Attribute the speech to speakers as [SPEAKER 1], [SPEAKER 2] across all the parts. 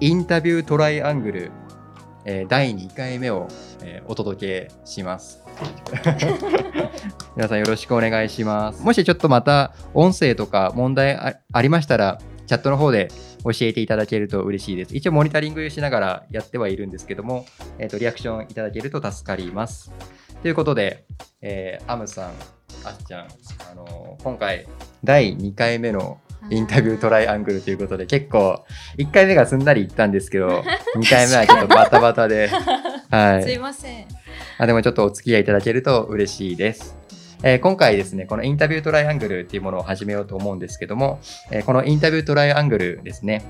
[SPEAKER 1] インタビュートライアングル、えー第2回目を、えーお届けします。皆さんよろしくお願いします。もしちょっとまた音声とか問題ありましたら、チャットの方で教えていただけると嬉しいです。一応モニタリングしながらやってはいるんですけども、えーとリアクションいただけると助かります。ということで、えーアムさん、あっちゃん、あのー今回第2回目のインタビュートライアングルということで結構1回目がすんなりいったんですけど 2回目はちょっとバタバタで、は
[SPEAKER 2] すい
[SPEAKER 1] い、
[SPEAKER 2] ません。
[SPEAKER 1] あでもちょっとお付き合いいただけると嬉しいです。えー今回ですね、このインタビュートライアングルっていうものを始めようと思うんですけども、えーこのインタビュートライアングルですね、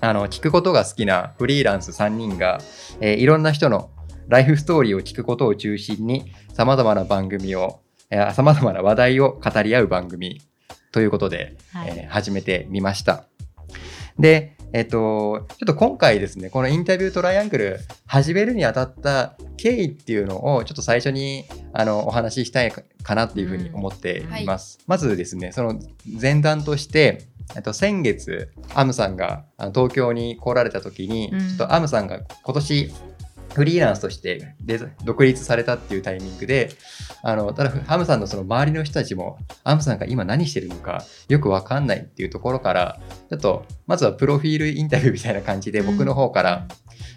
[SPEAKER 1] あの、聞くことが好きなフリーランス3人が、えーいろんな人のライフストーリーを聞くことを中心に、様々な番組を、えー様々な話題を語り合う番組ということで、
[SPEAKER 3] はい
[SPEAKER 1] えー始めてみました。で、えっ、と、ちょっと今回ですね、このインタビュートライアングル始めるにあたった経緯っていうのをちょっと最初にあのお話ししたいかなっていうふうに思っています。まずですね、その前段として、えっと、先月、アムさんが東京に来られた時に、
[SPEAKER 3] うん
[SPEAKER 1] ちょっとアムさんが今年フリーランスとして独立されたっていうタイミングで、あの、ただ、アムさんのその周りの人たちも、アムさんが今何してるのかよくわかんないっていうところから、ちょっと、まずはプロフィールインタビューみたいな感じで、僕の方から、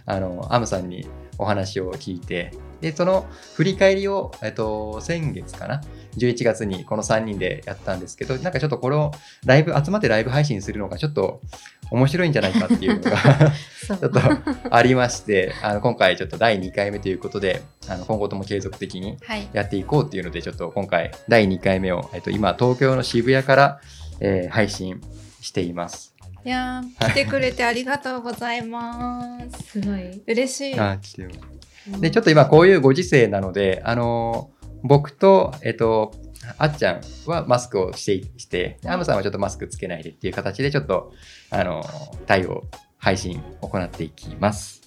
[SPEAKER 1] あの、アムさんにお話を聞いて、で、その振り返りを、えっと、先月かな ?11 月にこの3人でやったんですけど、なんかちょっとこれをライブ、集まってライブ配信するのがちょっと面白いんじゃないかっていうのが ちょっとありまして、あの今回ちょっと第2回目ということで、あの今後とも継続的に
[SPEAKER 2] はい。
[SPEAKER 1] やっていこうっていうので、ちょっと今回第2回目を、えっと、今東京の渋谷から、えー配信しています。
[SPEAKER 2] いやー来てくれてありがとうございます。
[SPEAKER 3] すごい。
[SPEAKER 2] 嬉しい。
[SPEAKER 1] あ来てよで、ちょっと今こういうご時世なので、あのー僕と、えっと、あっちゃんはマスクをして、して、アムさんはちょっとマスクつけないでっていう形で、ちょっと、あのー対応、配信行っていきます。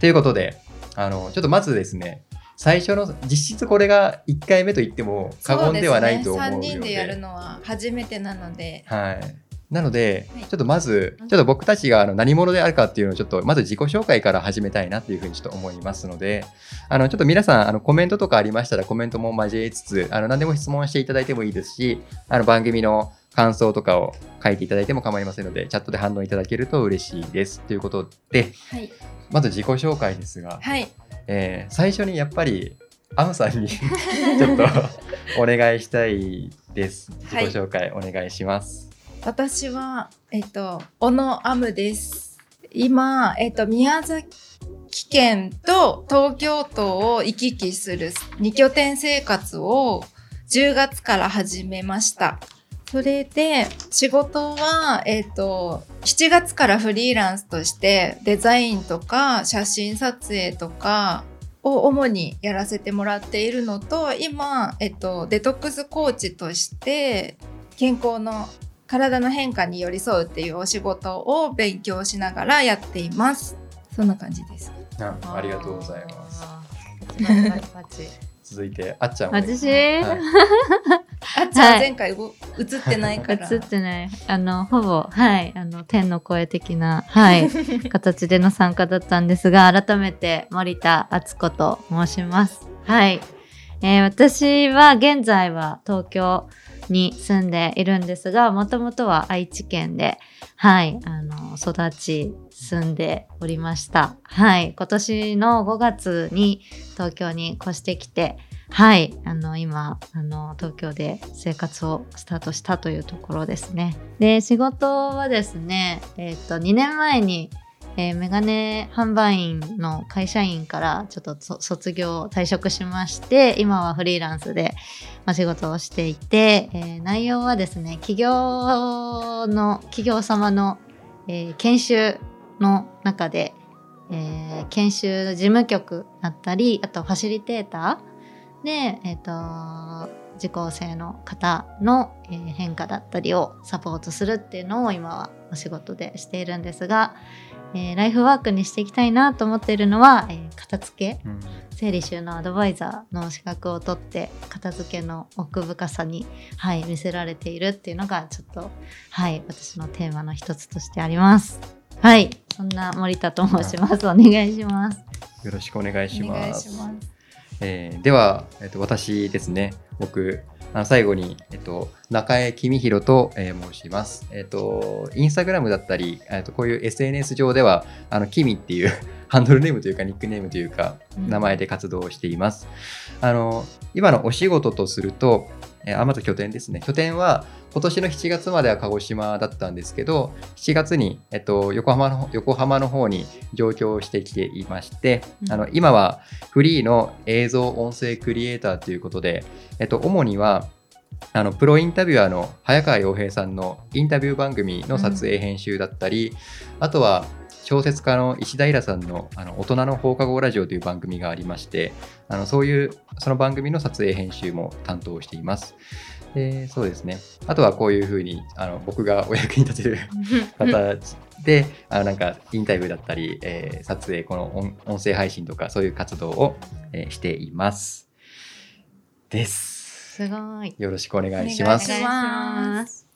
[SPEAKER 1] ということで、あの、ちょっとまずですね、最初の、実質これが1回目と言っても過言ではないと思うので。
[SPEAKER 2] そうですね、3人でやるのは初めてなので。
[SPEAKER 1] はい。なので、
[SPEAKER 2] はい
[SPEAKER 1] ちょっとまず、ちょっと僕たちがあの何者であるかっていうのをちょっと、まず自己紹介から始めたいなっていうふうにちょっと思いますので、あの、ちょっと皆さん、あの、コメントとかありましたらコメントも交えつつ、あの、何でも質問していただいてもいいですし、あの、番組の感想とかを書いていただいても構いませんので、チャットで反応いただけると嬉しいです。ということで、
[SPEAKER 2] はい。
[SPEAKER 1] まず自己紹介ですが、
[SPEAKER 2] はい。
[SPEAKER 1] えー最初にやっぱり、アムさんに ちょっとお願いしたいです。自己紹介お願いします。
[SPEAKER 2] 私は、えっ、と、小野アムです。今、えっ、と、宮崎県と東京都を行き来する二拠点生活を10月から始めました。それで、仕事は、えっ、と、7月からフリーランスとしてデザインとか写真撮影とかを主にやらせてもらっているのと、今、えっ、と、デトックスコーチとして健康の体の変化に寄り添うっていうお仕事を勉強しながらやっています。そんな感じです。
[SPEAKER 1] あありがとうございます。続いて、あっちゃん。
[SPEAKER 3] 私、
[SPEAKER 1] はい
[SPEAKER 2] あっちゃん前回ご映ってないから。
[SPEAKER 3] 映ってない。あの、ほぼ、はい、あの、天の声的な、はい、形での参加だったんですが、改めて森田敦子と申します。はい。えー私は現在は東京に住んでいるんですが、もともとは愛知県で、はい、あの、育ち、住んでおりました。はい。今年の5月に東京に越してきて、はい。あの、今、あの、東京で生活をスタートしたというところですね。で、仕事はですね、えっ、と、2年前に、えーメガネ販売員の会社員からちょっと卒業退職しまして今はフリーランスでお仕事をしていて、えー内容はですね企業の企業様の、えー研修の中で、えー研修事務局だったりあとファシリテーターで、えっと受講生の方の、変化だったりをサポートするっていうのを今はお仕事でしているんですが、えーライフワークにしていきたいなと思っているのは、えー片付け
[SPEAKER 1] うん
[SPEAKER 3] 整理収納アドバイザーの資格を取って片付けの奥深さに、はい、見せられているっていうのがちょっと、はい、私のテーマの一つとしてあります。はい、そんな森田と申します。お願いします。
[SPEAKER 1] よろしくお願いし
[SPEAKER 2] お願い
[SPEAKER 1] ます。
[SPEAKER 2] します。
[SPEAKER 1] えーでは、えっと、私ですね、僕、あの最後に、えっと、中江公弘と、えー申します。えっと、インスタグラムだったり、えっと、こういう SNS 上では、あの、キミっていう ハンドルネームというか、ニックネームというか、
[SPEAKER 3] うん
[SPEAKER 1] 名前で活動をしています。あの、今のお仕事とすると、えーあまず拠点ですね。拠点は、今年の7月までは鹿児島だったんですけど、7月に、えっと、横浜の横浜の方に上京してきていまして、
[SPEAKER 3] うん
[SPEAKER 1] あの今はフリーの映像音声クリエイターということで、えっと、主にはあのプロインタビュアーの早川洋平さんのインタビュー番組の撮影編集だったり、あとは小説家の石平さんのあの大人の放課後ラジオという番組がありましてあのそういうその番組の撮影編集も担当しています。でそうですねあとはこういうふうにあの僕がお役に立てる 形で、あのなんかインタビューだったり、えー撮影、この音音声配信とかそういう活動を、えーしています。です。
[SPEAKER 3] すごい。
[SPEAKER 1] よろしくお願いします。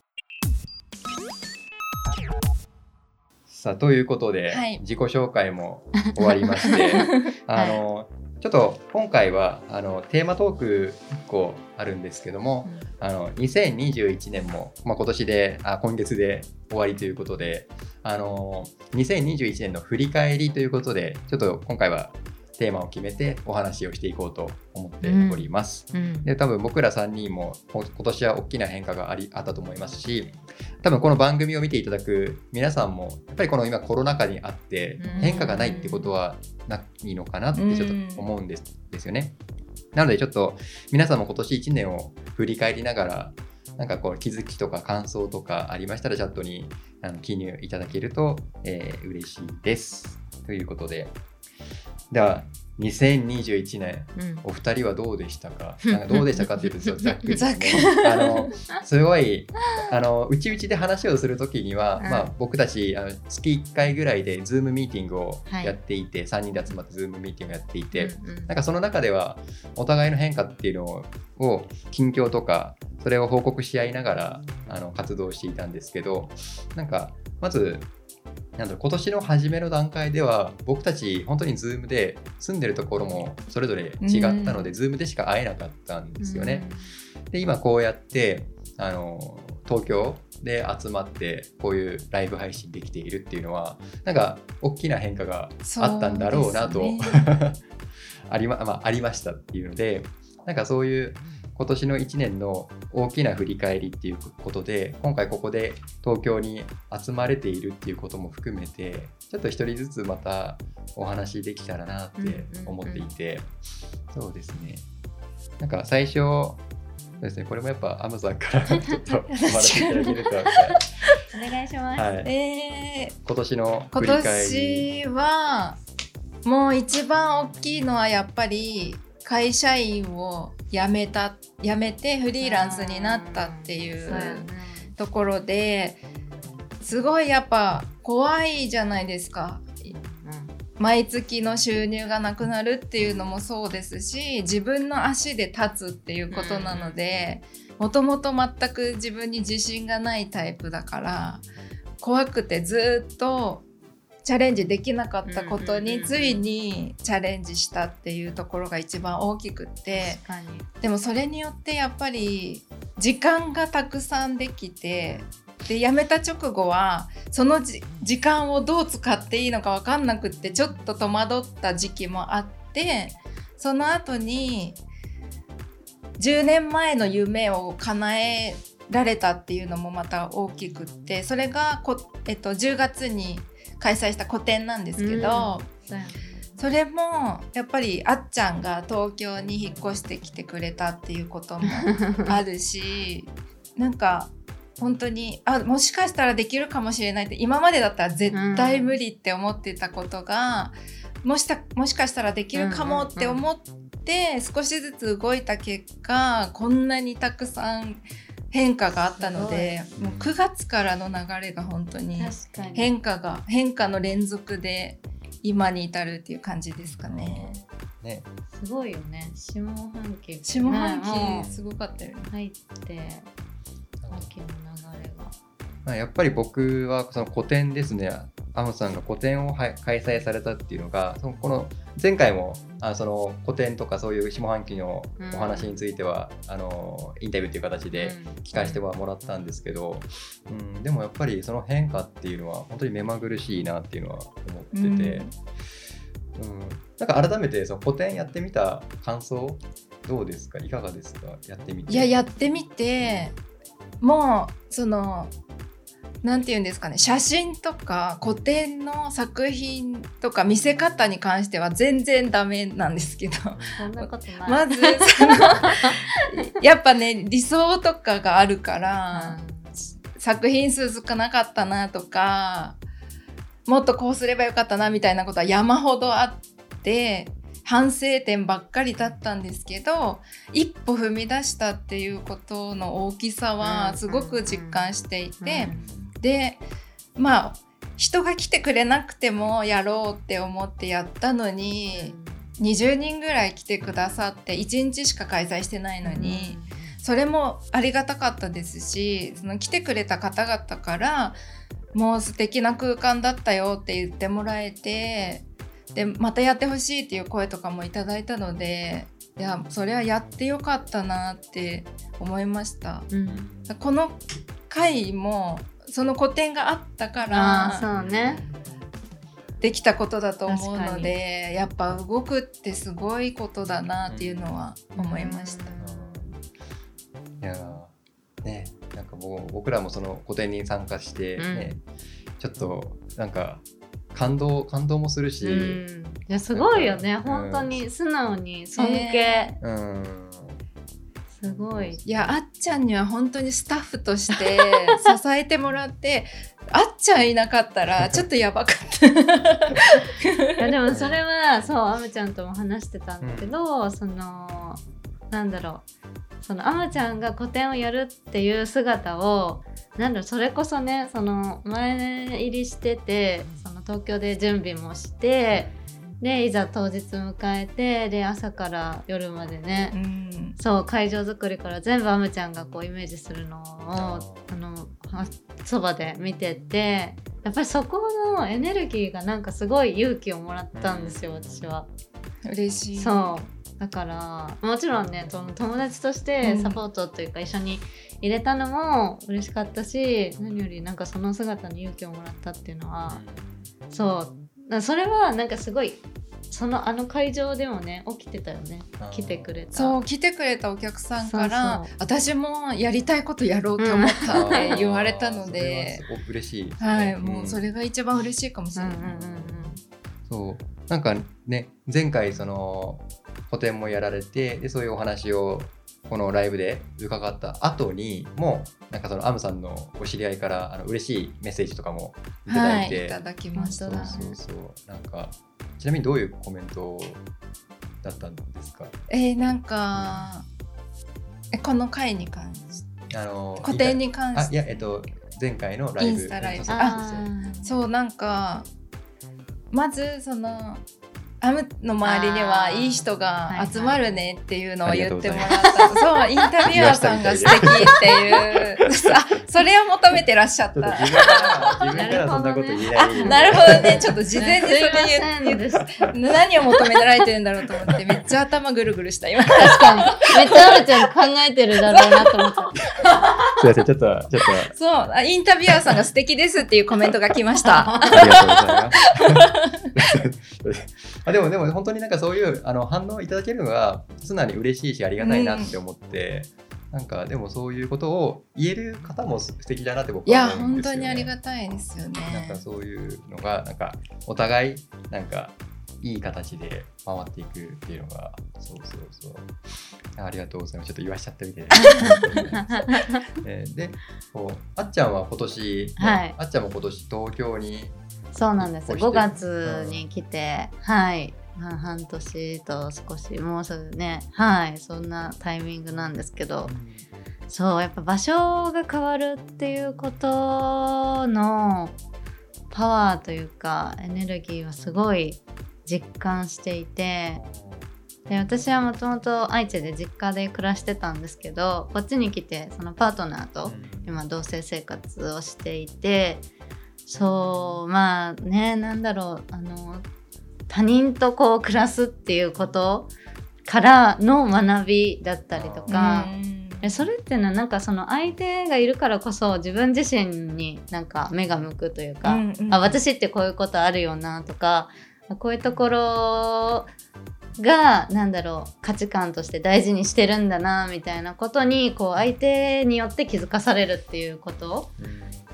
[SPEAKER 1] さあ、ということで、
[SPEAKER 2] はい。
[SPEAKER 1] 自己紹介も終わりまして、あの、ちょっと今回はあのテーマトーク1個あるんですけども、あの2021年も、まあ、今年であ今月で終わりということであの2021年の振り返りということでちょっと今回はテーマを決めてお話をしていこうと思っております。
[SPEAKER 3] うん
[SPEAKER 1] で多分僕ら3人もこ今年は大きな変化がありあったと思いますし多分この番組を見ていただく皆さんもやっぱりこの今コロナ禍にあって
[SPEAKER 3] うん
[SPEAKER 1] 変化がないってことはないのかなってちょっと思うんですですよね。なのでちょっと皆さんも今年1年を振り返りながらなんかこう気づきとか感想とかありましたらチャットにあの記入いただけると、えー嬉しいです。ということででは2021年
[SPEAKER 3] うん。
[SPEAKER 1] お二人はどうでしたか？なんかどうでしたかっていうとざっくりね。
[SPEAKER 2] ざ。
[SPEAKER 1] あのすごいあのうちうちで話をするときには、
[SPEAKER 3] うん。
[SPEAKER 1] まあ、僕たちあの月1回ぐらいで Zoom ミーティングを
[SPEAKER 3] はい。
[SPEAKER 1] やっていて、3人で集まって Zoom ミーティングをやっていて、
[SPEAKER 3] うんうん。
[SPEAKER 1] なんかその中ではお互いの変化っていうのをを近況とかそれを報告し合いながらあの活動していたんですけどなんかまずなんだろう今年の初めの段階では僕たち本当に Zoom で住んでるところもそれぞれ違ったので、Zoom でしか会えなかったんですよね。で今こうやってあの東京で集まってこういうライブ配信できているっていうのはなんか大きな変化があったんだろうなと
[SPEAKER 2] ね。
[SPEAKER 1] ありままあ、ありましたっていうのでなんかそういう今年の1年の大きな振り返りっていうことで今回ここで東京に集まれているっていうことも含めてちょっと一人ずつまたお話できたらなって思っていて、そうですね。なんか最初そうですね。これもやっぱアマゾンから ちょっとお話しいただけると、
[SPEAKER 3] お願いします。
[SPEAKER 1] はい、
[SPEAKER 2] えー。
[SPEAKER 1] 今年の振
[SPEAKER 2] 今
[SPEAKER 1] り返り
[SPEAKER 2] 年はもう一番大きいのはやっぱり会社員を辞めた辞めてフリーランスになったっていうところですごいやっぱ怖いじゃないですか。毎月の収入がなくなるっていうのもそうですし自分の足で立つっていうことなのでもともと全く自分に自信がないタイプだから怖くてずっとチャレンジできなかったことについにチャレンジしたっていうところが一番大きくって。でもそれによってやっぱり時間がたくさんできてで辞めた直後はそのじ時間をどう使っていいのか分かんなくってちょっと戸惑った時期もあってその後に10年前の夢を叶えられたっていうのもまた大きくってそれがこ、えっと、10月に開催した個展なんですけど。
[SPEAKER 3] そ
[SPEAKER 2] れもやっぱりあっちゃんが東京に引っ越してきてくれたっていうこともあるし なんか本当にあもしかしたらできるかもしれないって今までだったら絶対無理って思ってたことが、もしたもしかしたらできるかもって思って少しずつ動いた結果こんなにたくさん変化があったのです
[SPEAKER 1] ごい
[SPEAKER 2] もう9月からの流れが本当に。変化が変化の連続で今に至るっていう感じですかね。
[SPEAKER 1] ね
[SPEAKER 3] すごいよね。下半期。
[SPEAKER 2] 下半
[SPEAKER 3] ね
[SPEAKER 2] 期すごかったよね。
[SPEAKER 3] うん入って、さっきの流れが。
[SPEAKER 1] まあやっぱり僕はその個展ですね。アムさんが個展を開催されたっていうのがそのこの前回もあその個展とかそういう下半期のお話については、うん、あのインタビューっていう形で聞かせてはもらったんですけど、うん、うん、でもやっぱりその変化っていうのは本当に目まぐるしいなっていうのは思ってて、うん、うん、なんか改めてその個展やってみた感想どうですか？いかがですか？やってみて。
[SPEAKER 2] いややってみてもうそのなんて言うんですかね写真とか古典の作品とか見せ方に関しては全然ダメなんですけど。まずその やっぱね理想とかがあるから、うん、作品数少なかったなとかもっとこうすればよかったなみたいなことは山ほどあって反省点ばっかりだったんですけど一歩踏み出したっていうことの大きさはすごく実感していて。うんでまあ人が来てくれなくてもやろうって思ってやったのに20人ぐらい来てくださって1日しか開催してないのに、それもありがたかったですしその来てくれた方々からもう素敵な空間だったよって言ってもらえてでまたやってほしいっていう声とかもいただいたのでいやそれはやってよかったなって思いました。うん、この回もその古典があったから
[SPEAKER 3] そうね。
[SPEAKER 2] できたことだと思うのでやっぱ動くってすごいことだなっていうのは思いました。い
[SPEAKER 1] やねなんかもう僕らもその古典に参加してね、うん、ちょっとなんか感動感動もするし、うん、
[SPEAKER 3] いやすごいよね。本当に素直に尊敬、えー、うんすごい。
[SPEAKER 2] いやあっちゃんには本当にスタッフとして支えてもらって あっちゃんいなかったら ちょっとやばかった。い
[SPEAKER 3] やでもそれはそうあむちゃんとも話してたんだけど、うん、そのなんだろう。そのあむちゃんが個展をやるっていう姿をなんだろうそれこそねその前入りしててその東京で準備もしてでいざ当日迎えてで朝から夜までね、うん、そう会場作りから全部あむちゃんがこうイメージするのをあのそばで見ててやっぱりそこのエネルギーがなんかすごい勇気をもらったんですよ、うん、私は。
[SPEAKER 2] 嬉しい。
[SPEAKER 3] そう。だからもちろんね友達としてサポートというか一緒に入れたのも嬉しかったし、うん、何よりなんかその姿に勇気をもらったっていうのはそうそれはなんかすごいそのあの会場でもね起きてたよね。来てくれた。
[SPEAKER 2] そう来てくれたお客さんから私もやりたいことやろうと思ったって言われたので、
[SPEAKER 1] うん、嬉しい、
[SPEAKER 2] はい、もうそれが一番嬉しいかもしれない、うんうんうん、
[SPEAKER 1] そう。なんかね前回その個展もやられてでそういうお話をこのライブで伺った後にもなんかそのアムさんのお知り合いからあの嬉しいメッセージとかもいただいて、
[SPEAKER 2] はい、いただきました。
[SPEAKER 1] そうそうそう。なんかちなみにどういうコメントだったんですか？
[SPEAKER 2] えー、なんか、えこの回に関して。あの古典に関して。
[SPEAKER 1] いやえっと前回のライブイン
[SPEAKER 2] スタライブ。あそうなんかまずそのアムの周りにはいい人が集まるねっていうのを言ってもらった、そうインタビュアーさんが素敵っていう。あそれを求めてらっしゃった。な
[SPEAKER 1] るほど
[SPEAKER 2] ね。なるほどね。ちょっと事前にそれ言って何を求められてるんだろうと思ってめっちゃ頭ぐるぐるした今。
[SPEAKER 3] 確かに。めっちゃあるちゃん考えてるだろうなと思った
[SPEAKER 1] すいませんちょっとちょっと。
[SPEAKER 2] そうインタビュアーさんが素敵ですっていうコメントが来ました。
[SPEAKER 1] ありがとうございます。あでもでも本当になんかそういうあの反応いただけるのが素直に嬉しいしありがたいなって思って、うん、なんかでもそういうことを言える方も素敵だなって僕
[SPEAKER 2] は思うんですよ、ね、いや本当にありがたいですよね。
[SPEAKER 1] なんかそういうのがなんかお互いなんかいい形で回っていくっていうのがそうそうそう。ありがとうございます。ちょっと言わしちゃったみたい でこうあっちゃんは今年、はい、あっちゃんも今年東京に
[SPEAKER 3] そうなんです。5月に来て、はい、まあ、半年と少しもうすぐねはい。そんなタイミングなんですけど、そうやっぱ場所が変わるっていうことのパワーというかエネルギーはすごい実感していて。で私はもともと愛知で実家で暮らしてたんですけどこっちに来てそのパートナーと今同棲生活をしていてそうまあねなんだろうあの他人とこう暮らすっていうことからの学びだったりとか、えそれっていうのはなんかその相手がいるからこそ自分自身になんか目が向くというか、
[SPEAKER 2] うんうん。
[SPEAKER 3] あ私ってこういうことあるよなとかこういうところがなんだろう価値観として大事にしてるんだなみたいなことにこう相手によって気づかされるっていうこと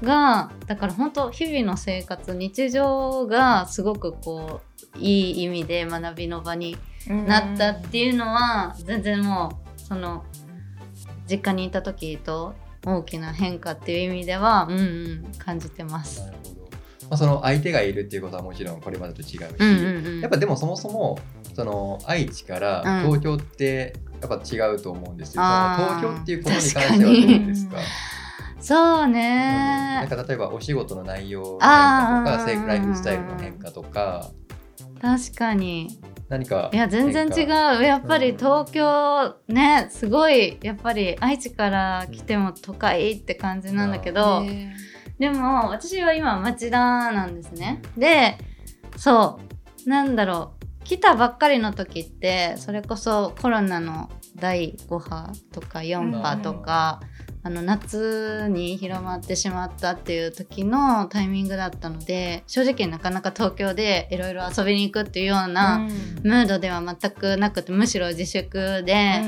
[SPEAKER 3] がだから本当日々の生活日常がすごくこういい意味で学びの場になったっていうのは全然もうその実家にいた時と大きな変化っていう意味ではうんうん感じてます。
[SPEAKER 1] まあ、その相手がいるっていうことはもちろんこれまでと違うし、
[SPEAKER 3] うんうんうん、
[SPEAKER 1] やっぱでもそもそもその愛知から
[SPEAKER 3] うん。
[SPEAKER 1] 東京ってやっぱ違うと思うんですよ。
[SPEAKER 3] あー
[SPEAKER 1] その東京っていうことに関してはどうですか？
[SPEAKER 3] そう
[SPEAKER 1] うん。
[SPEAKER 3] ね
[SPEAKER 1] なんか例えばお仕事の内容の変化とかセライフスタイルの変化とか。
[SPEAKER 3] 確かに。
[SPEAKER 1] 何か
[SPEAKER 3] いや全然違う。やっぱり東京ねすごいやっぱり愛知から来ても都会って感じなんだけど、
[SPEAKER 2] ね
[SPEAKER 3] でも私は今町田なんですね。でそうなんだろう。来たばっかりの時ってそれこそコロナの第5波とか4波とか、あの夏に広まってしまったっていう時のタイミングだったので正直なかなか東京でいろいろ遊びに行くっていうような、ムードでは全くなくてむしろ自粛で、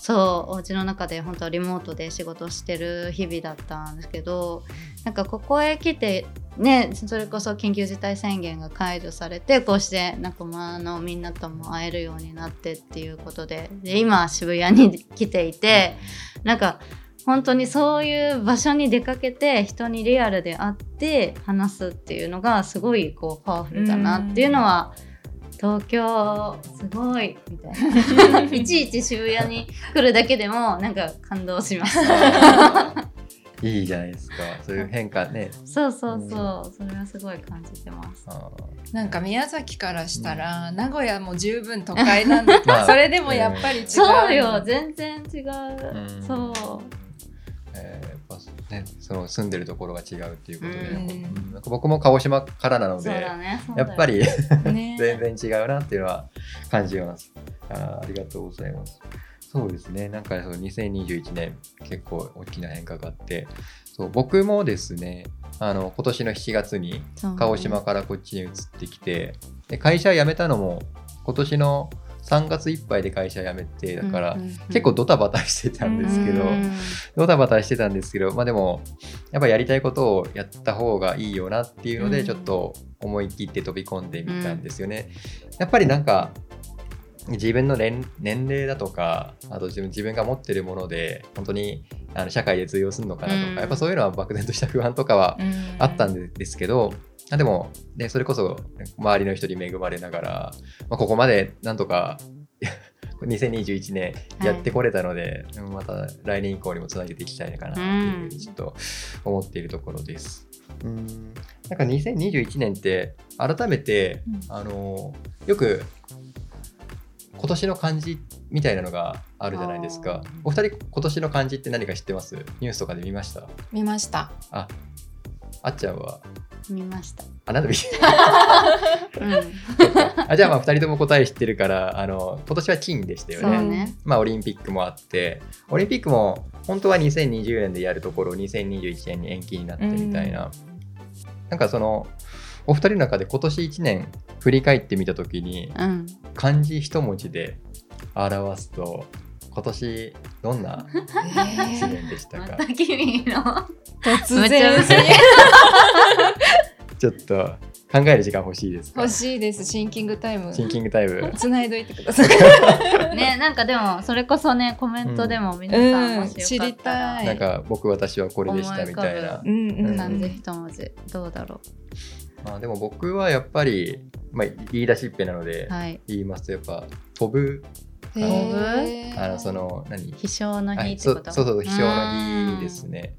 [SPEAKER 3] そうお家の中で本当はリモートで仕事してる日々だったんですけどなんかここへ来てねそれこそ緊急事態宣言が解除されてこうして仲間のみんなとも会えるようになってっていうことでで今渋谷に来ていてなんか本当にそういう場所に出かけて人にリアルで会って話すっていうのがすごいこうパワフルだなっていうのは東京すごいみたいな。いちいち渋谷に来るだけでもなんか感動します。
[SPEAKER 1] いいじゃないですか。そういう変化ね。
[SPEAKER 3] そうそうそう。それはすごい感じてます。
[SPEAKER 1] あ
[SPEAKER 2] なんか宮崎からしたら、名古屋も十分都会なんだけど、
[SPEAKER 1] まあ
[SPEAKER 2] それでもやっぱり違う。
[SPEAKER 3] そうよ。全然違う、
[SPEAKER 1] うん。
[SPEAKER 3] そう。
[SPEAKER 1] ーえーやっぱね、その住んでるところが違うっていうことで、
[SPEAKER 2] うん。
[SPEAKER 1] うん。なんか僕も鹿児島からなので
[SPEAKER 3] だね。
[SPEAKER 1] やっぱり
[SPEAKER 2] ね。
[SPEAKER 1] 全然違うなっていうのは感じます。あーありがとうございます。そうですね、なんかそう2021年結構大きな変化があって、そう僕もですね、あの今年の7月に鹿児島からこっちに移ってきて、で会社辞めたのも今年の3月いっぱいで会社辞めて、だから結構ドタバタしてたんですけど、
[SPEAKER 3] うん
[SPEAKER 1] ドタバタしてたんですけど、まあでも、やっぱやりたいことをやった方がいいよなっていうので、
[SPEAKER 3] うん。
[SPEAKER 1] ちょっと思い切って飛び込んでみたんですよね。やっぱりなんか、自分の年年齢だとか、あと自分自分が持ってるもので、本当にあの社会で通用するのかなとか、
[SPEAKER 3] うん。
[SPEAKER 1] やっぱそういうのは漠然とした不安とかはあったんでですけど、あでも、ね、それこそ周りの人に恵まれながら、まあ、ここまでなんとか 2021年やってこれたので、うんまた来年以降にもつなげていきたいのかなっていうふうにちょっと思っているところです。うん。なんか2021年って改めて、
[SPEAKER 3] うん。
[SPEAKER 1] あのよく今年の漢字みたいなのがあるじゃないですか。お二人今年の漢字って何か知ってます？ニュースとかで見ました？
[SPEAKER 2] 見ました。
[SPEAKER 1] ああっちゃんは？
[SPEAKER 3] 見ました、
[SPEAKER 1] あなんで見
[SPEAKER 3] うん、
[SPEAKER 1] あじゃあまあ2人とも答え知ってるからあの今年は金でしたよ
[SPEAKER 3] そう
[SPEAKER 1] ね。
[SPEAKER 3] ね
[SPEAKER 1] まあオリンピックもあってオリンピックも本当は2020年でやるところ2021年に延期になってみたいな、なんかそのお二人の中で今年1年振り返ってみた時に
[SPEAKER 3] うん。
[SPEAKER 1] 漢字一文字で表すと今年どんな1年でしたか？
[SPEAKER 3] また君の。
[SPEAKER 2] 突然。
[SPEAKER 3] ち
[SPEAKER 1] ょっと考える時間欲しいですか？
[SPEAKER 2] 欲しいです。シンキングタイム。
[SPEAKER 1] シンキングタイム。
[SPEAKER 2] つないどいてください。
[SPEAKER 3] ねなんかでもそれこそねコメントでも皆さんもしよかったら、
[SPEAKER 2] うん。知りたい。
[SPEAKER 1] なんか僕私はこれでしたみたいな。
[SPEAKER 3] 漢字一文字どうだろ
[SPEAKER 1] まあ、でも僕はやっぱり、まあ、言い出しっぺなので、言いますとやっぱ飛ぶあのその何？
[SPEAKER 3] 飛翔の
[SPEAKER 1] はい
[SPEAKER 3] 日ってこと？
[SPEAKER 1] そそうそう飛翔の日ですね。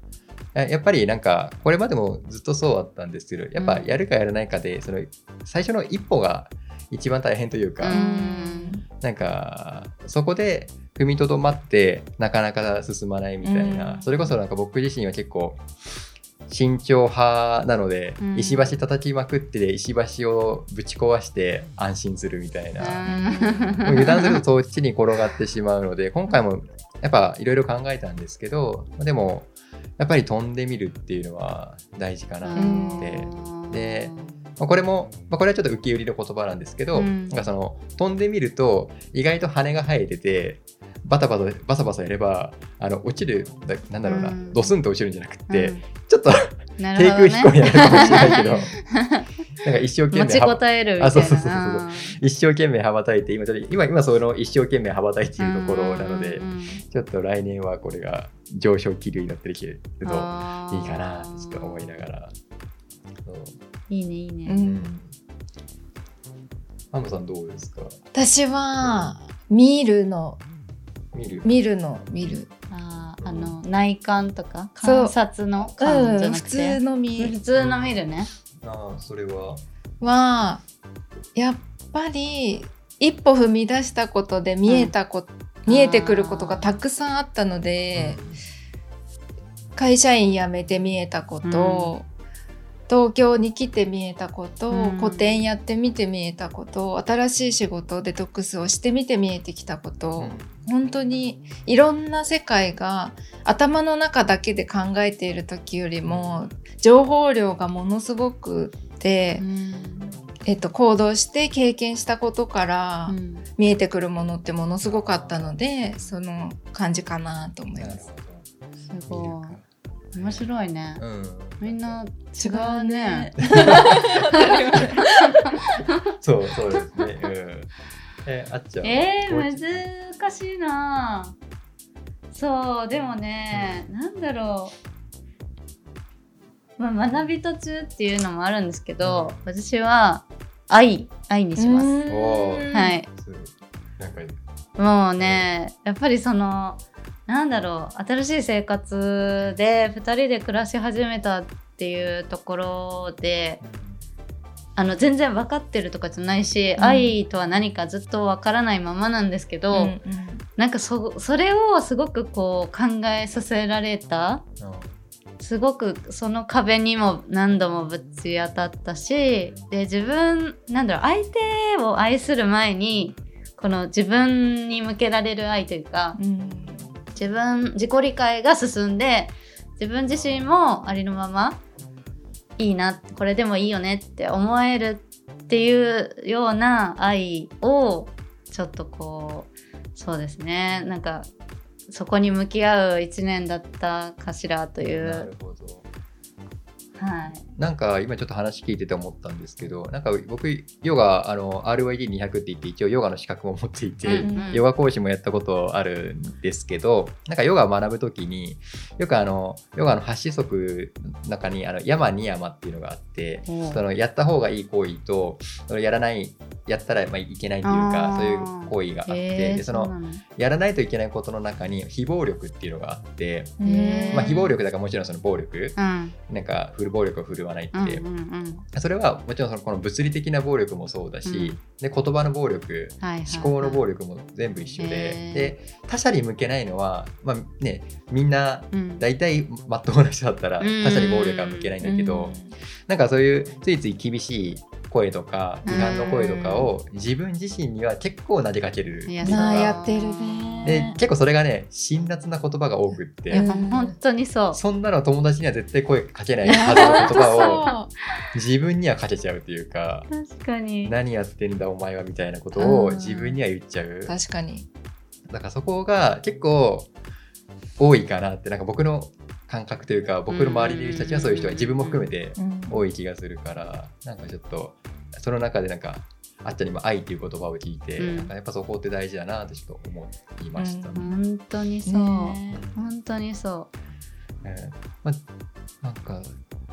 [SPEAKER 1] ややっぱりなんかこれまでもずっとそうあったんですけどやっぱ
[SPEAKER 3] うん。
[SPEAKER 1] やるかやらないかでその最初の一歩が一番大変という
[SPEAKER 3] う
[SPEAKER 1] か、
[SPEAKER 3] ん。
[SPEAKER 1] なんかそこで踏みとどまってなかなか進まないみたいな、
[SPEAKER 2] うん。
[SPEAKER 1] それこそなんか僕自身は結構慎重派なので、
[SPEAKER 3] うん。
[SPEAKER 1] 石橋叩きまくってで石橋をぶち壊して安心するみたいな、もう油断するとそっちに転がってしまうので今回もやっぱいろいろ考えたんですけどでもやっぱり飛んでみるっていうのは大事かなと思って。でまあ、これも、まあ、これはちょっと受け売りの言葉なんですけど、
[SPEAKER 3] うん。
[SPEAKER 1] なんかその飛んでみると意外と羽が生えててバタバタバサバサやればあの落ちるだなんだろうな、
[SPEAKER 3] うん。
[SPEAKER 1] ドスンと落ちるんじゃなくって、
[SPEAKER 3] うん。
[SPEAKER 1] ちょっと
[SPEAKER 3] な
[SPEAKER 1] 低空飛行になるかもしれないけど なんか一生懸
[SPEAKER 3] 持ち
[SPEAKER 1] 命は
[SPEAKER 3] こたえるみたいな。
[SPEAKER 1] あそうそうそうそう一生懸命羽ばたいて今ちょっと今今その一生懸命羽ばたいているところなので、ちょっと来年はこれが上昇気流になってるといいかなってちょっと思いながら。
[SPEAKER 3] いいねいいね、
[SPEAKER 2] うん。
[SPEAKER 1] ハムさんどうですか？
[SPEAKER 2] 私は見るの
[SPEAKER 1] 見る。
[SPEAKER 2] 見るの見る。
[SPEAKER 3] あーあの内観とか観察の
[SPEAKER 2] う
[SPEAKER 3] 観じゃ
[SPEAKER 2] ん普
[SPEAKER 3] なくて、
[SPEAKER 2] 通の見
[SPEAKER 3] 普通の見るね。
[SPEAKER 1] ああそれは？
[SPEAKER 2] はやっぱり一歩踏み出したことで見えたこ、見えてくることがたくさんあったので、会社員辞めて見えたこと、東京に来て見えたこと、
[SPEAKER 3] うん。
[SPEAKER 2] 個展やってみて見えたこと新しい仕事デトックスをしてみて見えてきたこと、本当にいろんな世界が頭の中だけで考えている時よりも情報量がものすごくて、
[SPEAKER 3] うん。
[SPEAKER 2] えっと、行動して経験したことから
[SPEAKER 3] うん。
[SPEAKER 2] 見えてくるものってものすごかったのでその感じかなと思います。
[SPEAKER 3] すご
[SPEAKER 1] か
[SPEAKER 3] い面白いね、
[SPEAKER 1] うん。
[SPEAKER 3] みんな違うね。
[SPEAKER 1] そうそうですね。うん。えあっちゃんは？
[SPEAKER 3] えー、難しいなそうでもね、なんだろう、まあ、学び途中っていうのもあるんですけど、私は愛愛にします。はい
[SPEAKER 1] なんか
[SPEAKER 3] もうねやっぱりそのなんだろう新しい生活で2人で暮らし始めたっていうところであの全然分かってるとかじゃないし、
[SPEAKER 2] うん。
[SPEAKER 3] 愛とは何かずっと分からないままなんですけど、
[SPEAKER 2] うんうん。
[SPEAKER 3] なんかそそれをすごくこう考えさせられたすごくその壁にも何度もぶち当たったしで自分なんだろう相手を愛する前にこの自分に向けられる愛というか
[SPEAKER 2] うん
[SPEAKER 3] 自分自己理解が進んで自分自身もありのままいいなこれでもいいよねって思えるっていうような愛をちょっとこうそうですねなんかそこに向き合う一年だったかしらとい
[SPEAKER 1] な
[SPEAKER 3] う
[SPEAKER 1] るほど。
[SPEAKER 3] はい。
[SPEAKER 1] なんか今ちょっと話聞いてて思ったんですけど、なんか僕、ヨガ、あの、RYD200 って言って一応ヨガの資格も持っていて、
[SPEAKER 3] うんうん。
[SPEAKER 1] ヨガ講師もやったことあるんですけど、なんかヨガを学ぶときに、よくあの、ヨガの8子則の中に、あの、山に山っていうのがあって、そのやった方がいい行為と、そのやらない、やったらまあいけないというかそういう行為があって、でそのやらないといけないことの中に非暴力っていうのがあって、まあ、非暴力だからもちろんその暴力、
[SPEAKER 3] うん。
[SPEAKER 1] なんかフル暴力を振るわないって、
[SPEAKER 3] うんうんうん。
[SPEAKER 1] それはもちろんそのこの物理的な暴力もそうだし、
[SPEAKER 3] うん。
[SPEAKER 1] で言葉の暴力
[SPEAKER 3] はいはいはい。
[SPEAKER 1] 思考の暴力も全部一緒で,、で他者に向けないのは、まあね、みんな
[SPEAKER 3] うん。
[SPEAKER 1] 大体まっとうな人だったら
[SPEAKER 3] うん。
[SPEAKER 1] 他者に暴力は向けないんだけど、なんかそういうついつい厳しい声とか批判の声とかを自分自身には結構投げかける
[SPEAKER 3] いや
[SPEAKER 2] やってるね。
[SPEAKER 1] で結構それがね辛辣な言葉が多くって、
[SPEAKER 3] いや
[SPEAKER 2] うん
[SPEAKER 3] 本当にそう。
[SPEAKER 1] そんなの友達には絶対声かけない はずの言葉を
[SPEAKER 2] 本
[SPEAKER 1] 自分にはかけちゃうっていうか
[SPEAKER 3] 確かに。
[SPEAKER 1] 何やってんだお前はみたいなこと
[SPEAKER 2] うん。
[SPEAKER 1] を自分には言っちゃう。
[SPEAKER 2] 確かに。
[SPEAKER 1] だからそこが結構多いかなって。なんか僕の感覚というか僕の周りにいる人たちはそういう人が自分も含めて
[SPEAKER 2] うん。
[SPEAKER 1] 多い気がするからなんかちょっとその中でなんかあっちゃんにも愛っていう言葉を聞いて、
[SPEAKER 3] うん。
[SPEAKER 1] やっぱそこって大事だなってちょっと思いました、
[SPEAKER 2] うん。
[SPEAKER 3] 本当にそう、
[SPEAKER 2] ね
[SPEAKER 3] 本当にそ
[SPEAKER 1] え。ーまあ、なんか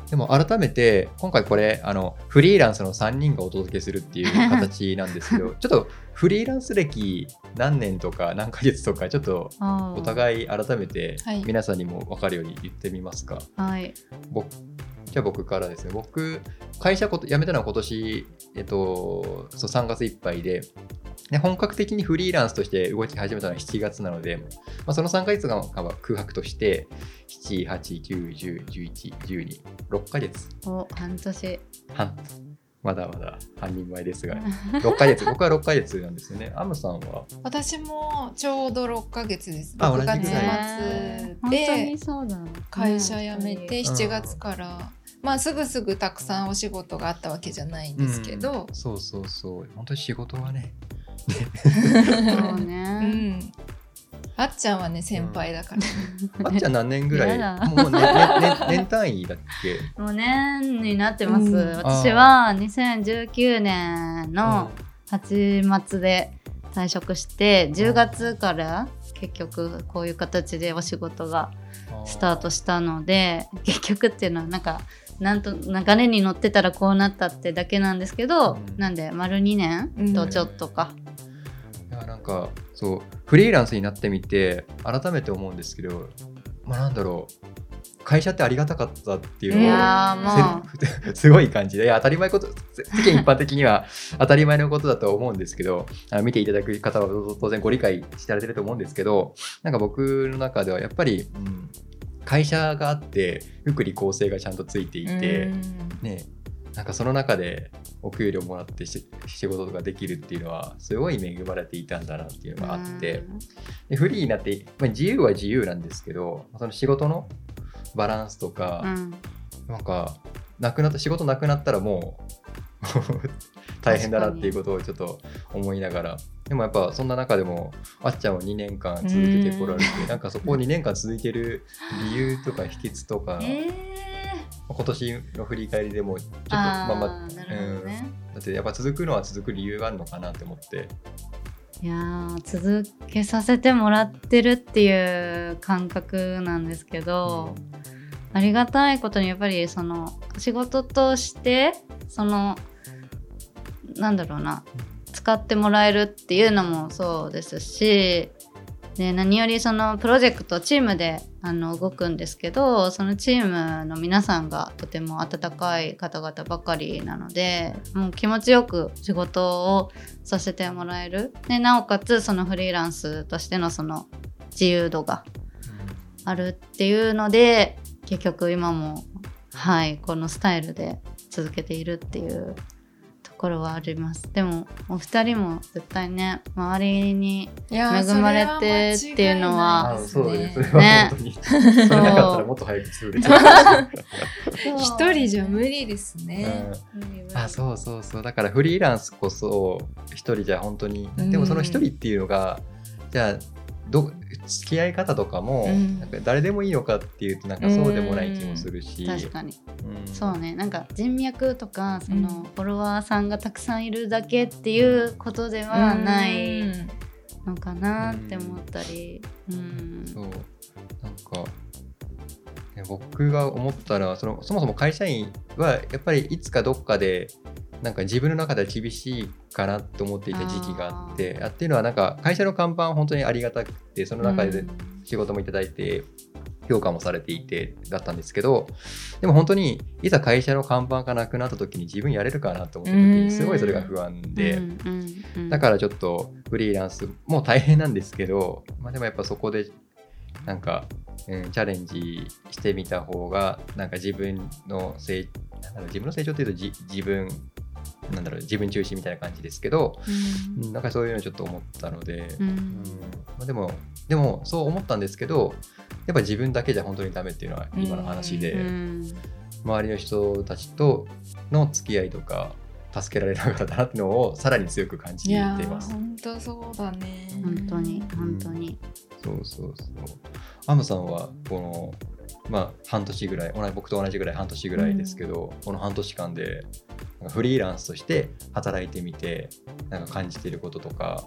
[SPEAKER 1] でも改めて今回これあのフリーランスの3人がお届けするっていう 形なんですけど ちょっとフリーランス歴何年とか何ヶ月とかちょっと
[SPEAKER 3] うお
[SPEAKER 1] お互い改めて
[SPEAKER 2] はい。
[SPEAKER 1] 皆さんにも分かるように言ってみますか、
[SPEAKER 3] はい。
[SPEAKER 1] 僕じゃあ僕からですね。僕会社こと辞めたのは今年、えっと、そう3月いっぱいでで本格的にフリーランスとして動き始めたのは7月なので、まあ、その3ヶ月間は空白として7、8、9、10、11、12、6ヶ月。
[SPEAKER 3] お半年。
[SPEAKER 1] 半。まだまだ半人前ですが 6ヶ月。僕は6ヶ月なんですよね。アムさんは？
[SPEAKER 2] 私もちょうど6ヶ月です。
[SPEAKER 1] あ
[SPEAKER 2] 6月末で会社辞めて
[SPEAKER 1] ん。
[SPEAKER 2] 7月から、まあすぐすぐたくさんお仕事があったわけじゃないんですけど、
[SPEAKER 1] うん。そうそうそう。本当に仕事はね。
[SPEAKER 3] そう
[SPEAKER 2] う
[SPEAKER 3] ね
[SPEAKER 2] ん。あっちゃんはね先輩だから、
[SPEAKER 1] あっちゃん何年ぐらい？もう、ねねね年単位だっけ？
[SPEAKER 3] もう年になってます、
[SPEAKER 2] うん。
[SPEAKER 3] 私は2019年の8月で退職して10月から結局こういう形でお仕事がスタートしたので結局っていうのはなんかなんと流れに乗ってたらこうなったってだけなんですけど、
[SPEAKER 1] うん。
[SPEAKER 3] なんで丸2年とちょっとか、
[SPEAKER 1] いやなんかそうフリーランスになってみて改めて思うんですけどまあなんだろう。会社ってありがたかったっていう
[SPEAKER 3] い
[SPEAKER 1] のを
[SPEAKER 3] やーも
[SPEAKER 1] せ すごい感じでいや当たり前こと世間一般的には 当たり前のことだと思うんですけどあの見ていただく方は当然ご理解してられてると思うんですけどなんか僕の中ではやっぱり、うん、会社があって福利厚生がちゃんとついていて、
[SPEAKER 2] うん。
[SPEAKER 1] ねなんかその中でお給料もらってし仕事とかできるっていうのはすごい恵まれていたんだなっていう
[SPEAKER 3] う
[SPEAKER 1] のがあって、でフリーになって、まあ、自由は自由なんですけどその仕事のバランスとか、
[SPEAKER 3] うん。
[SPEAKER 1] なんかなくなった仕事なくなったらもう 大変だなっていうことをちょっと思いながらでもやっぱそんな中でもあっちゃんは2年間続けてこられてなんかそこ2年間続いてる理由とか秘訣とか、
[SPEAKER 3] え
[SPEAKER 1] 今年の振り返りでもちょっと
[SPEAKER 3] ー、
[SPEAKER 1] まあま
[SPEAKER 3] あね、
[SPEAKER 1] うん、だってやっぱ続くのは続く理由があるのかなって思って。
[SPEAKER 3] いやー続けさせてもらってるっていう感覚なんですけど、ありがたいことにやっぱりその仕事としてそのなんだろうな使ってもらえるっていうのもそうですしで何よりそのプロジェクトチームであの動くんですけどそのチームの皆さんがとても温かい方々ばかりなのでもう気持ちよく仕事をさせてもらえる。でなおかつそのフリーランスとしてのその自由度があるっていうので結局今もはいこのスタイルで続けているっていうころはあります。でもお二人も絶対ね周りに恵まれてっていうのは
[SPEAKER 2] そです
[SPEAKER 1] ですそれは本当に、それなかったらもっと早く潰れ。ちゃう、
[SPEAKER 2] 一人じゃ無理ですね。
[SPEAKER 1] うん。あそうそうそう。だからフリーランスこそ一人じゃ本当に。
[SPEAKER 2] うん。
[SPEAKER 1] でもその一人っていうのがじゃあど付き合い方とかも、
[SPEAKER 2] うん。
[SPEAKER 1] なんか誰でもいいのかっていうとなんかそうでもない気もするし、
[SPEAKER 3] 確かに。
[SPEAKER 1] うん。
[SPEAKER 3] そうね。なんか人脈とかその
[SPEAKER 2] うん。
[SPEAKER 3] フォロワーさんがたくさんいるだけっていうことではない
[SPEAKER 2] うん
[SPEAKER 3] のかなって思ったり。うん。
[SPEAKER 1] そう。なんかね僕が思ったらそのそもそも会社員はやっぱりいつかどっかでなんか自分の中では厳しいかなと思っていた時期があってあっていうのはなんか会社の看板本当にありがたくてその中で仕事もいただいて評価もされていてだったんですけどでも本当にいざ会社の看板がなくなった時に自分やれるかなと思った時にすごいそれが不安で。だからちょっとフリーランスも大変なんですけど、まあ、でもやっぱそこでなんか、うん、チャレンジしてみた方がなんか自分の成なんだろう自分の成長っていうとじ自分なんだろう自分中心みたいな感じですけど、
[SPEAKER 3] うん。
[SPEAKER 1] うんなんかそういうのちょっと思ったので、
[SPEAKER 3] う
[SPEAKER 1] うん。んまあ、でもでもそう思ったんですけどやっぱ自分だけじゃ本当にダメっていうのは今の話で、
[SPEAKER 3] うん
[SPEAKER 1] 周りの人たちとの付き合いとか助けられなかったなっていうのをさらに強く感じてい
[SPEAKER 2] いやー
[SPEAKER 1] ます。
[SPEAKER 2] 本当そうだね。
[SPEAKER 3] 本当に本当に
[SPEAKER 1] そうそうそう。アムさんはこの、まあ、半年ぐらい同じ僕と同じぐらい半年ぐらいですけど、この半年間でフリーランスとして働いてみてなんか感じていることとか。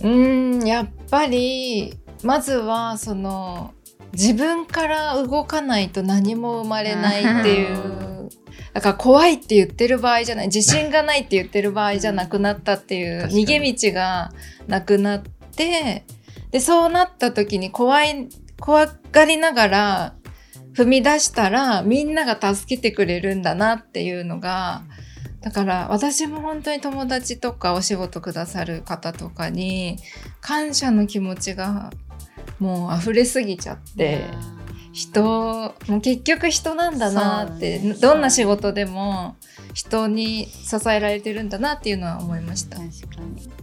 [SPEAKER 2] うーんやっぱりまずはその自分から動かないと何も生まれないっていうだから怖いって言ってる場合じゃない自信がないって言ってる場合じゃなくなったっていう逃げ道がなくなってでそうなった時に怖い怖がりながら踏み出したらみんなが助けてくれるんだなっていうのがだから私も本当に友達とかお仕事くださる方とかに感謝の気持ちがもう溢れすぎちゃって人もう結局人なんだなってどんな仕事でも人に支えられてるんだなっていうのは思いました。
[SPEAKER 3] 確かに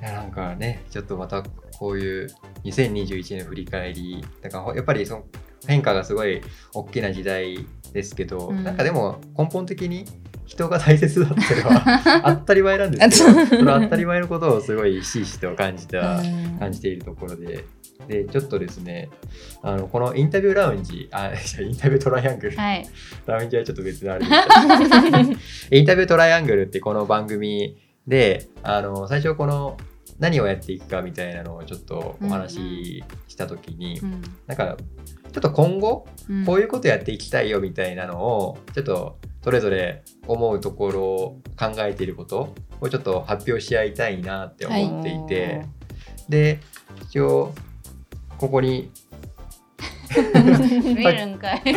[SPEAKER 1] なんかねちょっとまたこういう2021年の振り返りなんかやっぱりその変化がすごい大きな時代ですけど、
[SPEAKER 3] うん。
[SPEAKER 1] なんかでも根本的に人が大切だっていうのは 当たり前なんですけどその当たり前のことをすごいひしひしと感じた、
[SPEAKER 2] うん。
[SPEAKER 1] 感じているところで。でちょっとですねあのこのインタビューラウンジあ インタビュートライアングル、
[SPEAKER 3] はい。
[SPEAKER 1] ラウンジはちょっと別のあれでした インタビュートライアングルってこの番組であの最初この何をやっていくかみたいなのをちょっとお話しした時に、
[SPEAKER 3] うん。
[SPEAKER 1] なんかちょっと今後
[SPEAKER 3] うん。
[SPEAKER 1] こういうことやっていきたいよみたいなのをちょっとそれぞれ思うところを考えていることをちょっと発表し合いたいなって思っていて、で一応ここに
[SPEAKER 3] 見るんかい。
[SPEAKER 1] い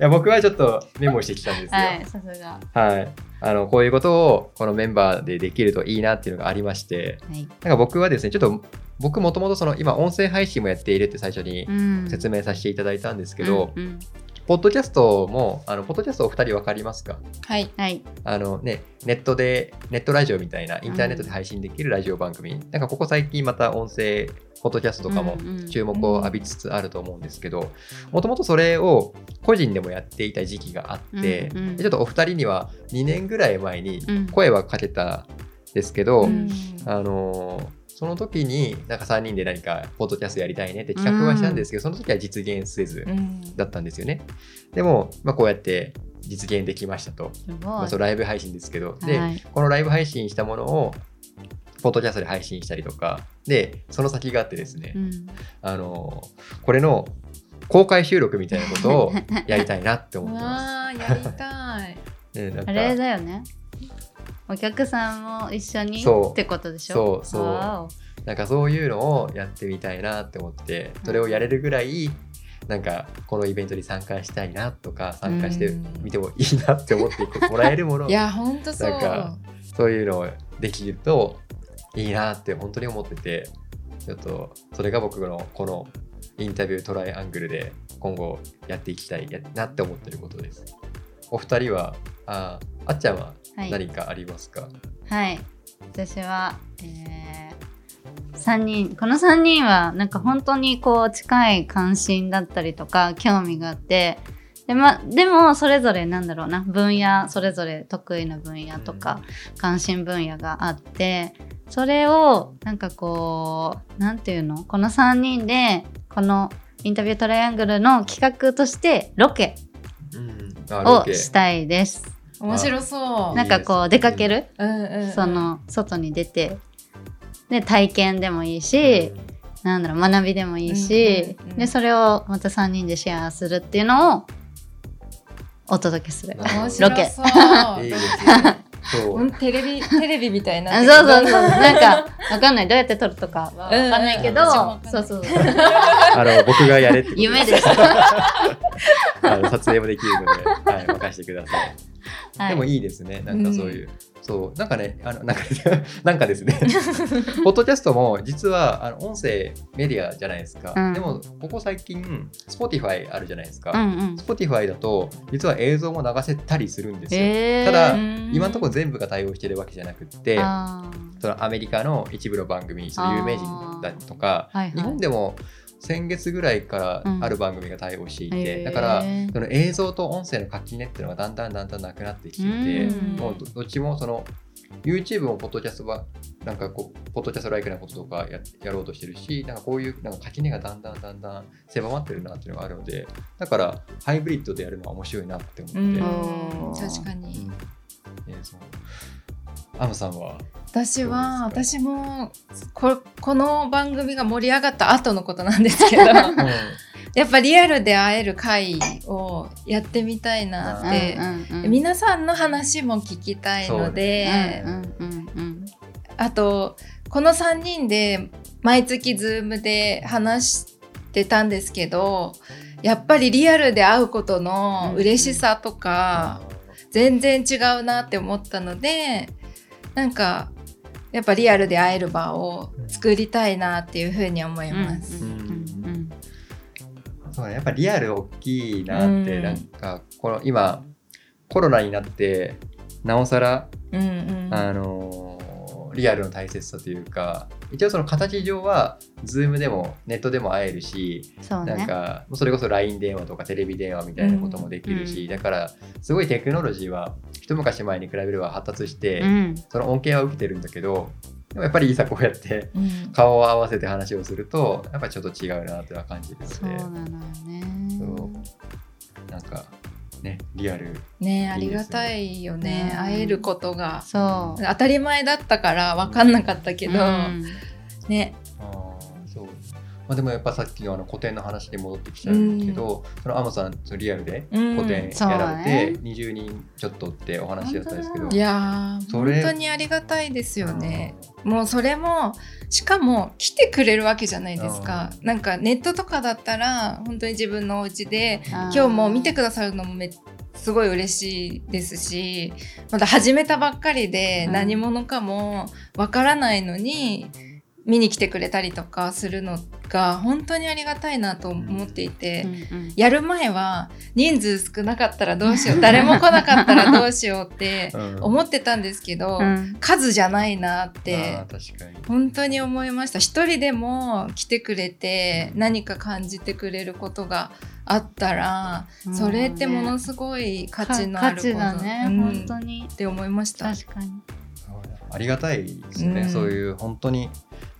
[SPEAKER 1] や僕はちょっとメモしてきたんですよ。
[SPEAKER 3] はいさすが。
[SPEAKER 1] はい、あのこういうことをこのメンバーでできるといいなっていうのがありまして
[SPEAKER 3] はい。
[SPEAKER 1] なんか僕はですねちょっと僕もともとその今音声配信もやっているって最初に
[SPEAKER 3] うん。
[SPEAKER 1] 説明させていただいたんですけど、
[SPEAKER 3] うんうん。
[SPEAKER 1] ポッドキャストもあのポッドキャストお二人分かりますか？
[SPEAKER 2] はい。
[SPEAKER 3] はい。
[SPEAKER 1] あのね、ネットで、ネットラジオみたいな、インターネットで配信できるラジオ番組、なんかここ最近また音声、ポッドキャストとかも注目を浴びつつあると思うんですけど、もともとそれを個人でもやっていた時期があって、
[SPEAKER 3] うんうん
[SPEAKER 1] でちょっとお二人には2年ぐらい前に
[SPEAKER 3] うん。
[SPEAKER 1] 声はかけたんですけど、
[SPEAKER 3] うん。
[SPEAKER 1] あのーその時になんか3人で何かポッドキャストやりたいねって企画はしたんですけど、その時は実現せず
[SPEAKER 2] うん。
[SPEAKER 1] だったんですよね。でも、まあ、こうやって実現できましたと。まあ、そうライブ配信ですけど、で、
[SPEAKER 3] はい。
[SPEAKER 1] このライブ配信したものを、ポッドキャストで配信したりとか、で、その先があってですね、
[SPEAKER 3] うん。
[SPEAKER 1] あの、これの公開収録みたいなことを やりたいなって思ってま
[SPEAKER 2] わあ、やりたい。
[SPEAKER 1] す。ね、
[SPEAKER 3] あれだよね。お客さんも一緒に
[SPEAKER 1] そう。
[SPEAKER 3] ってことでしょ？
[SPEAKER 1] そうそう。なんかそういうのをやってみたいなって思って、それをやれるぐらい、なんかこのイベントに参加したいなとか、参加してみてもいいなって思ってもらえるもの。
[SPEAKER 2] いや、ほんとそう。
[SPEAKER 1] なんかそういうのをできるといいなって本当に思っててちょっとそれが僕のこのインタビュートライアングルで今後やっていきたいやなって思ってることです。お二人はああっちゃんは
[SPEAKER 3] はい。
[SPEAKER 1] 何かありますか、
[SPEAKER 3] はい。私は、えー、3人。この3人はなんか本当にこう近い関心だったりとか興味があってで,、ま、でもそれぞれなんだろうな。分野それぞれ得意な分野とか関心分野があってそれをなんかこうなんていうの？この3人でこのインタビュートライアングルの企画としてロケを
[SPEAKER 1] ケ。
[SPEAKER 3] したいです。
[SPEAKER 2] 面白そう。
[SPEAKER 3] なんかこう出かける？
[SPEAKER 2] うんうんうん。
[SPEAKER 3] その外に出て。で体験でもいいし、なんだろう学びでもいいし、
[SPEAKER 2] うんうんうん。
[SPEAKER 3] でそれをまた3人でシェアするっていうのをお届けする。ロケ。
[SPEAKER 1] いい
[SPEAKER 2] テレビテレビみたいな。
[SPEAKER 3] あそうそうそうなんかわかんないどうやって撮るとかはわかんないけど、
[SPEAKER 2] うんう
[SPEAKER 3] そうそう
[SPEAKER 1] あの僕がやれってこと
[SPEAKER 3] 夢です。
[SPEAKER 1] あの撮影もできるので、はい、任せてください。
[SPEAKER 3] はい、
[SPEAKER 1] でもいいですね。なんかそういう。そう。なんかね、あの、なんか、なんかですね。ポッドキャストも実はあの音声メディアじゃないですか。
[SPEAKER 3] うん
[SPEAKER 1] でも、ここ最近、Spotify あるじゃないですか。
[SPEAKER 3] うんうん。
[SPEAKER 1] Spotify だと、実は映像も流せたりするんですよ。
[SPEAKER 3] えー、
[SPEAKER 1] ただ
[SPEAKER 2] うん
[SPEAKER 1] 今のところ全部が対応してるわけじゃなくって、そのアメリカの一部の番組、その有名人だとか、
[SPEAKER 3] はいはい
[SPEAKER 1] 日本でも先月ぐらいからある番組が対応していて、
[SPEAKER 3] うん
[SPEAKER 1] だからその映像と音声の垣根っていうのがだんだんだんだんなくなってきていて、
[SPEAKER 3] うん。
[SPEAKER 1] もうどどっちもその YouTube もポッドキャストはなんかこうポッドキャストライクなこととかややろうとしてるしなんかこういうなんか垣根がだんだんだんだん狭まってるなっていうのがあるのでだからハイブリッドでやるのは面白いなって思って、
[SPEAKER 2] うん。確かに。
[SPEAKER 1] うん。えーそうアムさんは？
[SPEAKER 2] 私は私もここの番組が盛り上がった後のことなんですけど やっぱリアルで会える会をやってみたいなって、
[SPEAKER 3] うんうんうん、
[SPEAKER 2] 皆さんの話も聞きたいので、
[SPEAKER 3] うんうんうんうん。
[SPEAKER 2] あとこの3人で毎月 Zoom で話してたんですけどやっぱりリアルで会うことの嬉しさとか、全然違うなって思ったのでなんかやっぱリアルで会える場を作りたいなっていうふうに思います。
[SPEAKER 3] うんうん
[SPEAKER 1] そうね。やっぱリアル大きいなって、
[SPEAKER 2] うん。
[SPEAKER 1] なんかこの今コロナになってなおさら、
[SPEAKER 2] うんうん。
[SPEAKER 1] あのーリアルの大切さというか一応その形上は Zoom でもネットでも会えるし、
[SPEAKER 3] そうね。
[SPEAKER 1] なんかそれこそ LINE 電話とかテレビ電話みたいなこともできるし、
[SPEAKER 3] うん。
[SPEAKER 1] だからすごいテクノロジーは一昔前に比べれば発達して、
[SPEAKER 3] うん。
[SPEAKER 1] その恩恵は受けてるんだけどでもやっぱりいざこうやって
[SPEAKER 2] うん。
[SPEAKER 1] 顔を合わせて話をするとやっぱりちょっと違うなとは感じる
[SPEAKER 3] そう
[SPEAKER 1] ので
[SPEAKER 3] なのよね。
[SPEAKER 1] そう。なんかねリアル。
[SPEAKER 2] ね
[SPEAKER 1] ね
[SPEAKER 2] りがたいよね。
[SPEAKER 3] うん。
[SPEAKER 2] 会えることが。
[SPEAKER 3] そう。
[SPEAKER 2] 当たり前だったから分かんなかったけど、
[SPEAKER 3] うん。
[SPEAKER 2] ね
[SPEAKER 1] まあ、でもやっぱさっきのあの古典の話に戻ってきちゃうんですけど、そのアマさんそのリアルで
[SPEAKER 2] うん
[SPEAKER 1] 古典やられて、
[SPEAKER 3] だ
[SPEAKER 1] 20人ちょっとってお話だったんですけど
[SPEAKER 3] 本
[SPEAKER 2] いや本当にありがたいですよね。もうそれもしかも来てくれるわけじゃないですか。なんかネットとかだったら本当に自分のお家で今日も見てくださるのもめすごい嬉しいですしまだ始めたばっかりで
[SPEAKER 3] うん。
[SPEAKER 2] 何者かもわからないのに見に来てくれたりとかするのが本当にありがたいなと思っていて。
[SPEAKER 3] うんうん。
[SPEAKER 2] やる前は人数少なかったらどうしよう誰も来なかったらどうしようって
[SPEAKER 1] うん。
[SPEAKER 2] 思ってたんですけど、
[SPEAKER 3] うん。
[SPEAKER 2] 数じゃないなっ
[SPEAKER 1] あ
[SPEAKER 2] て
[SPEAKER 1] ー確かに。
[SPEAKER 2] 本当に思いました。一人でも来てくれて何か感じてくれることがあったら、
[SPEAKER 3] うん。
[SPEAKER 2] それってものすごい価値のあること
[SPEAKER 3] 価値だね、
[SPEAKER 2] うん
[SPEAKER 3] 本当に。
[SPEAKER 2] って思いました。
[SPEAKER 3] 確かに。
[SPEAKER 1] ありがたいですよね、
[SPEAKER 2] うん。
[SPEAKER 1] そういう本当に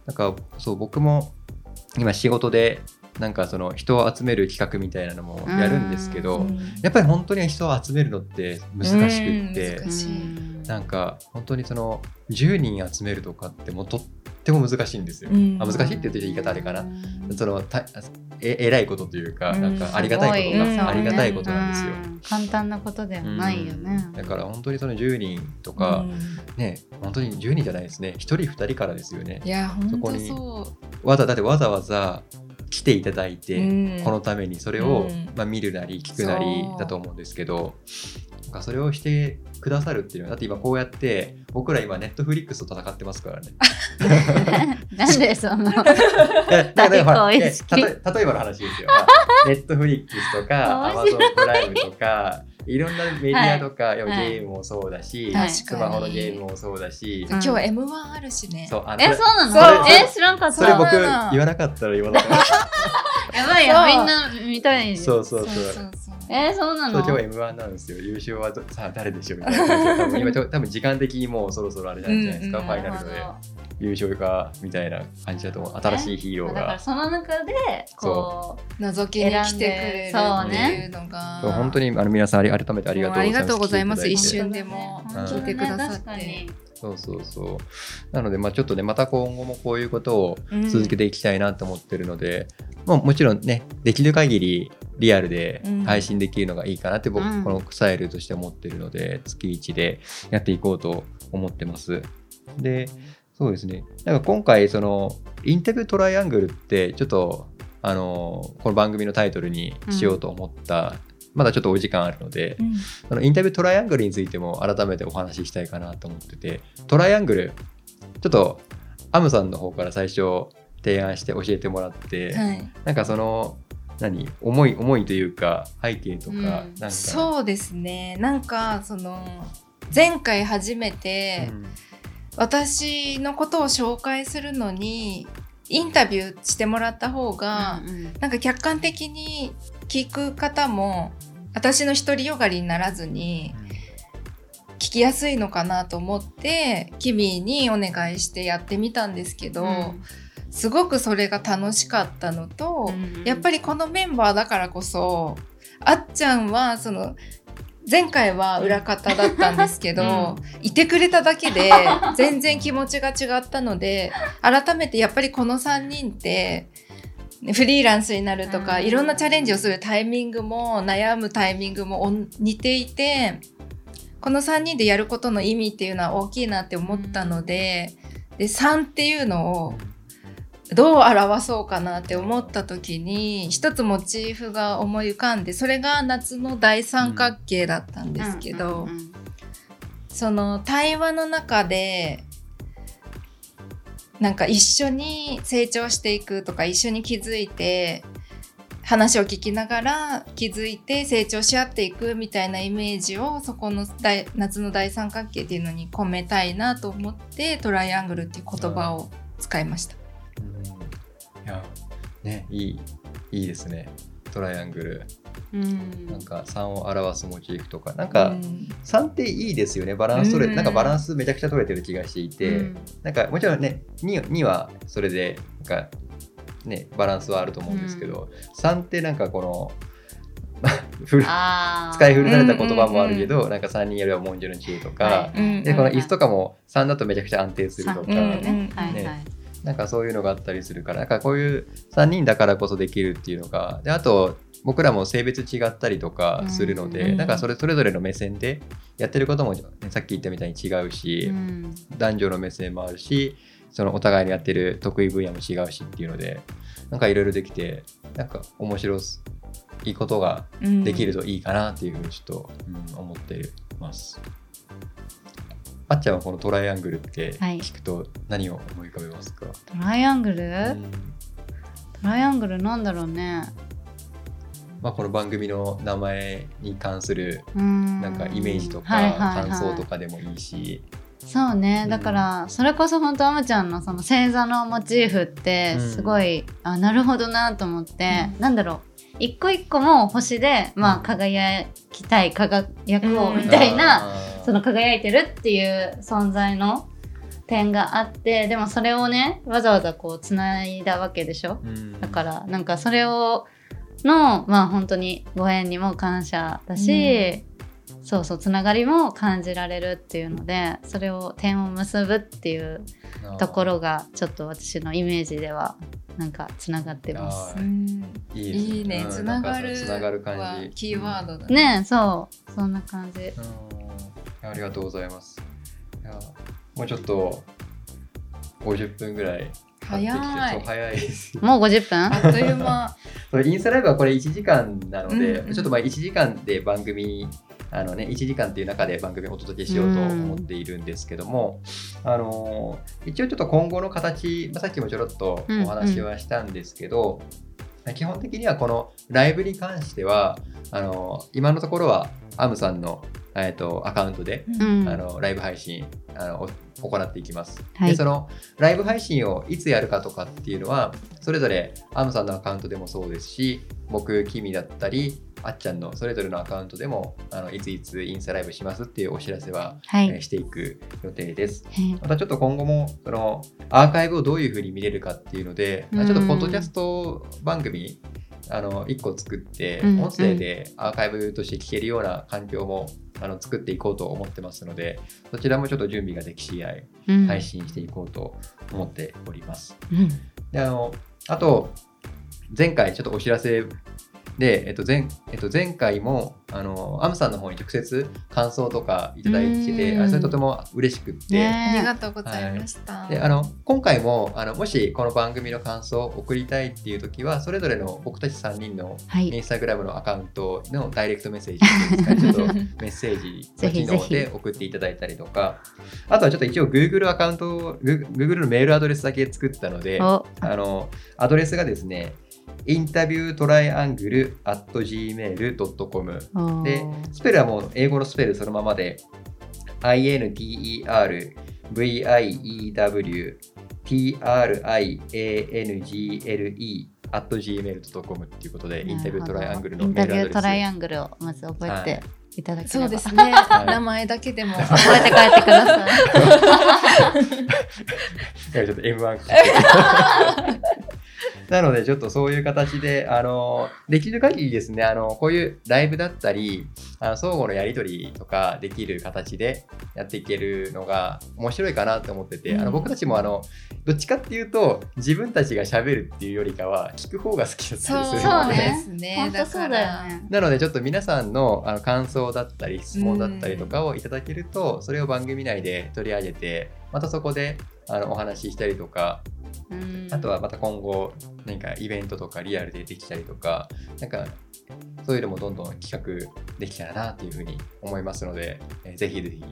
[SPEAKER 1] なんかそう僕も今仕事でなんかその人を集める企画みたいなのもやるんですけど、
[SPEAKER 3] う
[SPEAKER 1] やっぱり本当に人を集めるのって難しくって、
[SPEAKER 2] う
[SPEAKER 1] なんか本当にその10人集めるとかってもうとっても難しいんですよ。
[SPEAKER 2] うん。
[SPEAKER 1] あ難しいって言って言い方あれかな。
[SPEAKER 3] うん
[SPEAKER 1] そのたえ偉いことというか、
[SPEAKER 2] うん。
[SPEAKER 1] なんかありがたいこと
[SPEAKER 2] すごい。
[SPEAKER 1] がありがたいことなんですよ。
[SPEAKER 3] うん。簡単なことではないよね。
[SPEAKER 1] だから本当にその10人とか、ね本当に10人じゃないですね。1人2人からですよね。
[SPEAKER 2] いや本当
[SPEAKER 1] そこに
[SPEAKER 2] そ
[SPEAKER 1] わざだってわざわざ来ていただいて、
[SPEAKER 2] う、うん。
[SPEAKER 1] このためにそれを、
[SPEAKER 2] うん。
[SPEAKER 1] まあ、見るなり聞くなりだと思うんですけどなんかそれをしてくださるっていうのはだって今こうやって僕ら今ネットフリックスと戦ってますからね。
[SPEAKER 3] なんでその
[SPEAKER 1] 例え例えばの話ですよ。ネットフリックスとかアマゾンプライムとかいろんなメディアとか、
[SPEAKER 3] はい。
[SPEAKER 1] ゲームもそうだし、
[SPEAKER 3] はい。
[SPEAKER 1] スマホのゲームもそうだし、
[SPEAKER 2] 今日 M1 あるしね。
[SPEAKER 1] そうあの
[SPEAKER 3] えそうなの？
[SPEAKER 2] そう
[SPEAKER 3] え知らんかった。
[SPEAKER 1] それ僕言わなかったら言わなかった。
[SPEAKER 3] やばいよ。みんな見たい
[SPEAKER 1] そうそうそう。
[SPEAKER 2] そう。そう
[SPEAKER 3] えそうなの？
[SPEAKER 1] そう今日 M1 なんですよ。優勝はどさあ誰でしょうみたいな。感じで多分今多分時間的にもうそろそろあれなんじゃないですか、
[SPEAKER 2] うんうん
[SPEAKER 1] ファイナルで。優勝かみたいな感じだと思う。新しいヒーロー
[SPEAKER 3] だから
[SPEAKER 1] が。
[SPEAKER 3] その中でこ
[SPEAKER 2] 覗きに来てくれるっていうのが、
[SPEAKER 1] そう本当にあの皆さんあり改めてありがとう
[SPEAKER 2] もうありがとうございます。一瞬でも
[SPEAKER 1] うん
[SPEAKER 2] 聞いてくださって、
[SPEAKER 1] そうそうそう。なので、まあ、ちょっとね、また今後もこういうことを
[SPEAKER 2] うん。
[SPEAKER 1] 続けていきたいなと思ってるので、まあ、もちろんね、できる限りリアルで
[SPEAKER 2] うん
[SPEAKER 1] 配信できるのがいいかなって僕、
[SPEAKER 3] うん
[SPEAKER 1] このスタイルとして思ってるので、月1でやっていこうと思ってます。で、そうですね。なんか今回、その、インタビュートライアングルって、ちょっと、あの、この番組のタイトルにしようと思った、まだちょっとお時間あるので、
[SPEAKER 2] うん
[SPEAKER 1] そのインタビュートライアングルについても改めてお話ししたいかなと思っててトライアングルちょっとアムさんの方から最初提案して教えてもらって、
[SPEAKER 2] はい、
[SPEAKER 1] なんかその何？思い思いというか背景とか、
[SPEAKER 3] うん。
[SPEAKER 1] なんか。
[SPEAKER 2] そうですね。なんかその前回初めて
[SPEAKER 1] うん。
[SPEAKER 2] 私のことを紹介するのにインタビューしてもらった方が、
[SPEAKER 3] うんうん。
[SPEAKER 2] なんか客観的に聞く方も私の独りよがりにならずに聞きやすいのかなと思ってキミにお願いしてやってみたんですけど、すごくそれが楽しかったのと、
[SPEAKER 3] うん
[SPEAKER 2] やっぱりこのメンバーだからこそあっちゃんはその前回は裏方だったんですけど、いてくれただけで全然気持ちが違ったので改めてやっぱりこの3人ってフリーランスになるとか、
[SPEAKER 3] うん。
[SPEAKER 2] いろんなチャレンジをするタイミングも悩むタイミングも似ていてこの3人でやることの意味っていうのは大きいなって思ったので,、で3っていうのをどう表そうかなって思った時に一つモチーフが思い浮かんでそれが夏の大三角形だったんですけど、
[SPEAKER 3] うんうんうん
[SPEAKER 2] その対話の中でなんか一緒に成長していくとか一緒に気づいて話を聞きながら気づいて成長し合っていくみたいなイメージをそこの大夏の大三角形っていうのに込めたいなと思ってトライアングルっていう言葉を使いました。
[SPEAKER 1] うん。いやね。いいいいですね。トライアングル。
[SPEAKER 3] うん。
[SPEAKER 1] なんか3を表すモチーフとか。なんか
[SPEAKER 2] うん。
[SPEAKER 1] 3っていいですよね。バランス取れ
[SPEAKER 2] うん。
[SPEAKER 1] なんかバランスめちゃくちゃ取れてる気がしていて、
[SPEAKER 3] うん。
[SPEAKER 1] なんかもちろんね 2, 2はそれでなんかねバランスはあると思うんですけど、3ってなんかこの 使い古された言葉もあるけど、なんか3人やれば文殊の知恵とか、
[SPEAKER 3] は
[SPEAKER 2] うん
[SPEAKER 1] でこの椅子とかも3だとめちゃくちゃ安定するとか、
[SPEAKER 3] 三
[SPEAKER 2] うん
[SPEAKER 3] ねはいはい。
[SPEAKER 1] ねなんかそういうのがあったりするからなんかこういう3人だからこそできるっていうのがであと僕らも性別違ったりとかするので、
[SPEAKER 2] うん。
[SPEAKER 1] なんかそれそれぞれの目線でやってることも、ね、さっき言ったみたいに違うし、
[SPEAKER 3] うん。
[SPEAKER 1] 男女の目線もあるしそのお互いにやってる得意分野も違うしっていうのでなんかいろいろできてなんか面白いことが
[SPEAKER 2] うん。
[SPEAKER 1] できるといいかなっていうふうにちょっと、うん思ってます。あっちゃんはこのトライアングルって
[SPEAKER 3] はい。
[SPEAKER 1] 聞くと何を思い浮かべますか、
[SPEAKER 3] トライアングル、
[SPEAKER 1] うん。
[SPEAKER 3] トライアングルなんだろうね。
[SPEAKER 1] まあ、この番組の名前に関する
[SPEAKER 3] うん。
[SPEAKER 1] なんかイメージとか
[SPEAKER 3] はいはいはい。
[SPEAKER 1] 感想とかでもいいし、
[SPEAKER 3] そうね。
[SPEAKER 1] うん。
[SPEAKER 3] だからそれこそ本当あむちゃんのその星座のモチーフって
[SPEAKER 1] うん。
[SPEAKER 3] すごい、あなるほどなと思って、なんだろう。一個一個も星で、まあ、輝きたい輝くを
[SPEAKER 2] うん。
[SPEAKER 3] みたいな、その輝いてるっていう存在の点があってでもそれをねわざわざこうつないだわけでしょ？
[SPEAKER 1] うん。
[SPEAKER 3] だからなんかそれをのまあ本当にご縁にも感謝だし、そうそうつながりも感じられるっていうのでそれを点を結ぶっていうところがちょっと私のイメージではなんかつながってます。
[SPEAKER 1] いい
[SPEAKER 2] ね。
[SPEAKER 1] うん。
[SPEAKER 2] つながる
[SPEAKER 1] つながる感
[SPEAKER 2] は
[SPEAKER 1] じ
[SPEAKER 2] キーワードだ
[SPEAKER 3] ね。えそう。そんな感じ。
[SPEAKER 1] うんありがとうございます。いやもうちょっと50分ぐらい
[SPEAKER 2] 早い。
[SPEAKER 1] 早いです。
[SPEAKER 3] もう50分？
[SPEAKER 2] あっという間。
[SPEAKER 1] インスタライブはこれ1時間なので、
[SPEAKER 2] うんうん。
[SPEAKER 1] ちょっとまあ1時間で番組あのね1時間っていう中で番組をお届けしようと思っているんですけども、あのー一応ちょっと今後の形、まあ、さっきもちょろっとお話はしたんですけど、基本的にはこのライブに関してはあのー今のところはアムさんの、えー、とアカウントで、
[SPEAKER 3] うん。
[SPEAKER 1] あのライブ配信あのお行っていきます。
[SPEAKER 3] はい。
[SPEAKER 1] でそのライブ配信をいつやるかとかっていうのはそれぞれアムさんのアカウントでもそうですし僕キミだったりあっちゃんのそれぞれのアカウントでもあのいついつインスタライブしますっていうお知らせは、
[SPEAKER 3] はい、
[SPEAKER 1] えーしていく予定です。
[SPEAKER 3] はい。
[SPEAKER 1] またちょっと今後もそのアーカイブをどういうふうに見れるかっていうので、
[SPEAKER 3] うん。
[SPEAKER 1] ちょっとポッドキャスト番組あの1個作って、
[SPEAKER 3] うん。
[SPEAKER 1] 音声でアーカイブとして聞けるような環境もあの作っていこうと思ってますので、そちらもちょっと準備ができ次第
[SPEAKER 3] うん
[SPEAKER 1] 配信していこうと思っております。
[SPEAKER 3] うん
[SPEAKER 1] であのあと前回ちょっとお知らせで、えっと前えっと、前回もあのアムさんの方に直接感想とかいただいてて
[SPEAKER 3] うん。
[SPEAKER 1] あそれとても嬉しくって、
[SPEAKER 3] ね
[SPEAKER 2] ありがとうございました。
[SPEAKER 1] であの今回もあのもしこの番組の感想を送りたいっていう時はそれぞれの僕たち3人の
[SPEAKER 3] はい。
[SPEAKER 1] インスタグラムのアカウントのダイレクトメッセージですかね ちょっとメッセージの機能で送っていただいたりとかあとはちょっと一応 Google アカウントを Google のメールアドレスだけ作ったので
[SPEAKER 3] お。
[SPEAKER 1] あのアドレスがですねインタビュートライアングル at gmail.com
[SPEAKER 3] お
[SPEAKER 1] でスペルはもう英語のスペルそのままで interview triangle at gmail.com っていうことでインタビュートライアングルの
[SPEAKER 3] インタビュートライ
[SPEAKER 1] ン
[SPEAKER 3] アングルをまず覚えていただければ、
[SPEAKER 2] そうですね、
[SPEAKER 1] はい。
[SPEAKER 2] 名前だけでも。
[SPEAKER 3] 覚えて帰ってください。
[SPEAKER 1] ちょっと M1 なのでちょっとそういう形であのできる限りですねあのこういうライブだったりあの相互のやり取りとかできる形でやっていけるのが面白いかなと思ってて、あの
[SPEAKER 2] うん
[SPEAKER 1] 僕たちもあのどっちかっていうと自分たちが喋るっていうよりかは聞く方が好きだった
[SPEAKER 2] そう
[SPEAKER 1] りする
[SPEAKER 3] そう
[SPEAKER 1] ので。
[SPEAKER 2] ですね。
[SPEAKER 3] 本当そうだよね
[SPEAKER 1] なのでちょっと皆さんのあの感想だったり質問だったりとかをいただけると、それを番組内で取り上げてまたそこであのお話ししたりとか
[SPEAKER 3] うん。
[SPEAKER 1] あとはまた今後何かイベントとかリアルでできたりとかなんかそういうのもどんどん企画できたらなっていうふうに思いますので、えーぜひぜひ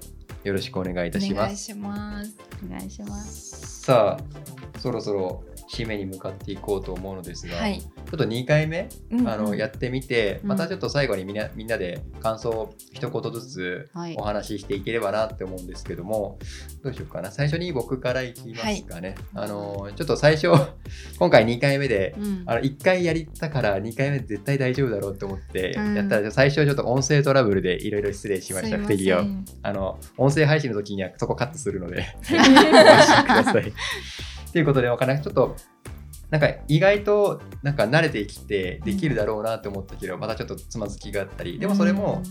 [SPEAKER 1] よろしくお願いいたします。
[SPEAKER 2] お願いします。
[SPEAKER 3] お願いします。
[SPEAKER 1] さあそろそろ締めに向かっていこうと思うのですが、
[SPEAKER 2] はい。
[SPEAKER 1] ちょっと2回目
[SPEAKER 2] うんうん。
[SPEAKER 1] あのやってみて、
[SPEAKER 3] うん
[SPEAKER 1] またちょっと最後にみんなみんなで感想を一言ずつ
[SPEAKER 3] はい。
[SPEAKER 1] お話ししていければなって思うんですけども、どうしようかな。最初に僕からいきますかね、あのちょっと最初 今回2回目で
[SPEAKER 3] うん。
[SPEAKER 1] あの1回やりたから2回目絶対大丈夫だろうと思って
[SPEAKER 3] うん
[SPEAKER 1] やったら最初ちょっと音声トラブルでいろいろ失礼しました。不手際をあの音声配信の時にはそこカットするので ご安心ください。ということで、わからなちょっと、なんか意外となんか慣れてきてできるだろうなと思ったけど、またちょっとつまずきがあったり、でもそれも、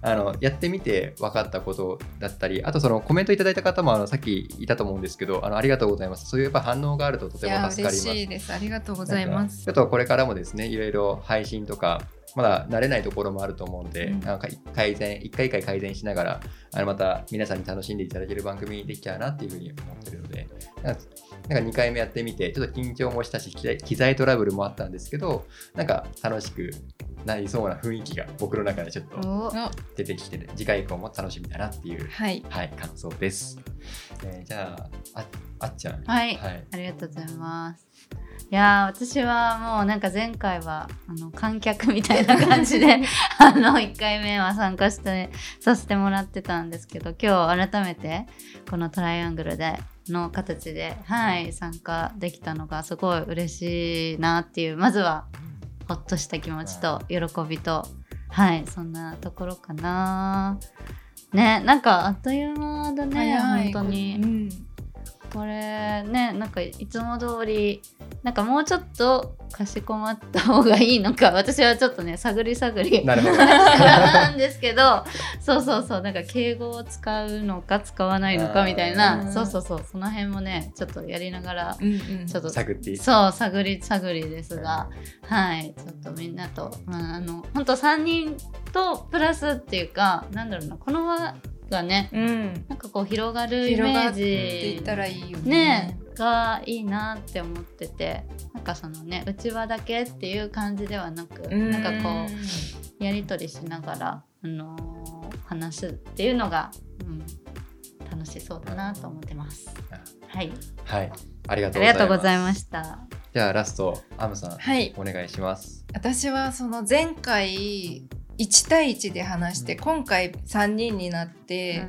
[SPEAKER 1] あのやってみて分かったことだったり、あとそのコメントいただいた方もあのさっきいたと思うんですけど、あのありがとうございます。そういうやっぱ反応があるととても助かります。
[SPEAKER 2] 嬉しいです。ありがとうございます。
[SPEAKER 1] ちょっとこれからもですね、いろいろ配信とか、まだ慣れないところもあると思うので、
[SPEAKER 2] うん。
[SPEAKER 1] なんか改善、一回一回改善しながら、あのまた皆さんに楽しんでいただける番組にできたらなっていうふうに思ってるので、なんかなんか2回目やってみて、ちょっと緊張もしたし、機材トラブルもあったんですけど、なんか楽しくなりそうな雰囲気が僕の中でちょっと出てきて、次回以降も楽しみだなっていう、
[SPEAKER 2] はい。
[SPEAKER 1] はい、感想です。えーじゃあ、ああっちゃん。
[SPEAKER 3] はい
[SPEAKER 1] はい。
[SPEAKER 3] ありがとうございます。いやー私はもうなんか前回はあの観客みたいな感じで あの1回目は参加してさせてもらってたんですけど今日改めてこのトライアングルでの形で、はい、参加できたのがすごい嬉しいなっていうまずはほっとした気持ちと喜びとはいそんなところかな。ねなんかあっという間だね本当に。
[SPEAKER 2] うん
[SPEAKER 3] これねなんかいつも通りなんかもうちょっとかしこまった方がいいのか私はちょっとね探り探り
[SPEAKER 1] なるほど。
[SPEAKER 3] なんですけどそうそうそうなんか敬語を使うのか使わないのかみたい
[SPEAKER 2] あ
[SPEAKER 3] な
[SPEAKER 2] ー
[SPEAKER 3] そうそうそうその辺もねちょっとやりながら
[SPEAKER 2] うんうん。
[SPEAKER 3] ちょっと
[SPEAKER 1] 探っていい。
[SPEAKER 3] そう探り探りですがはいちょっとみんなと、まあ、あの本当3人とプラスっていうかなんだろうなこの輪がね
[SPEAKER 2] うん。
[SPEAKER 3] なんかこう広がるイメー
[SPEAKER 2] 広がってい
[SPEAKER 3] ジ
[SPEAKER 2] ったらいいよね。
[SPEAKER 3] ねがいいなって思っててなんかそのねうちわだけっていう感じではなく
[SPEAKER 2] うん。
[SPEAKER 3] なんかこうやり取りしながら、あのー話すっていうのが、うん、楽しそうだなと思ってます。はい、
[SPEAKER 1] はい。ありが
[SPEAKER 3] あ
[SPEAKER 1] とうございます。
[SPEAKER 3] りがとうございました。
[SPEAKER 1] じゃあラスト、アムさん、
[SPEAKER 2] はい。
[SPEAKER 1] お願いします。
[SPEAKER 2] 私はその前回1対1で話して、今回3人になって、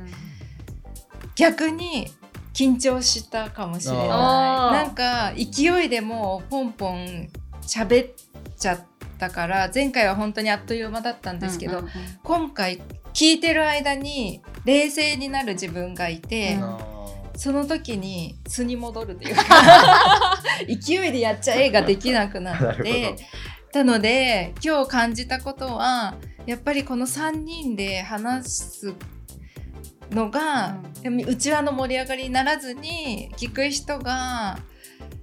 [SPEAKER 2] 逆に緊張したかもしれない。なんか勢いでもうポンポン喋っちゃったから前回は本当にあっという間だったんですけど、
[SPEAKER 3] うんうんうん。
[SPEAKER 2] 今回聞いてる間に冷静になる自分がいて、
[SPEAKER 3] うん。
[SPEAKER 1] あ
[SPEAKER 2] その時に素に戻るというか 勢いでやっちゃえができなくなって たので今日感じたことはやっぱりこの3人で話すのが、でもうちわの盛り上がりにならずに聞く人が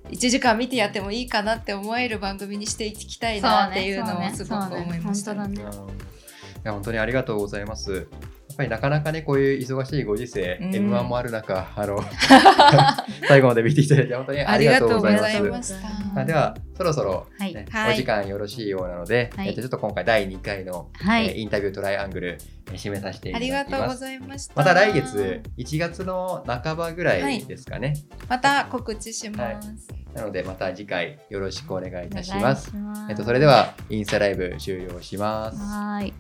[SPEAKER 2] 1時間見てやってもいいかなって思える番組にしていきたいなっていうのをすごく思いました。
[SPEAKER 1] 本当にありがとうございます。やっぱりなかなかねこういう忙しいご時世、
[SPEAKER 2] うん
[SPEAKER 1] M1 もある中あの 最後まで見ていただいて本当にあ
[SPEAKER 2] あり
[SPEAKER 1] りがと
[SPEAKER 2] うご
[SPEAKER 1] ざいます。
[SPEAKER 2] ました。
[SPEAKER 1] あではそろそろ、
[SPEAKER 3] はい
[SPEAKER 1] ね
[SPEAKER 2] はい
[SPEAKER 1] お時間よろしいようなので、
[SPEAKER 3] はい
[SPEAKER 1] えっとちょっと今回第2回の、
[SPEAKER 3] はい
[SPEAKER 1] えーインタビュートライアングル、えー締めさせていた
[SPEAKER 2] あり
[SPEAKER 1] だきます。
[SPEAKER 2] がとうございました。
[SPEAKER 1] また来月1月の半ばぐらいですかね。
[SPEAKER 2] また告知します。
[SPEAKER 1] なのでまた次回よろしくお願いいたします。
[SPEAKER 3] します
[SPEAKER 1] えっとそれではインスタライブ終了します。
[SPEAKER 3] はーい。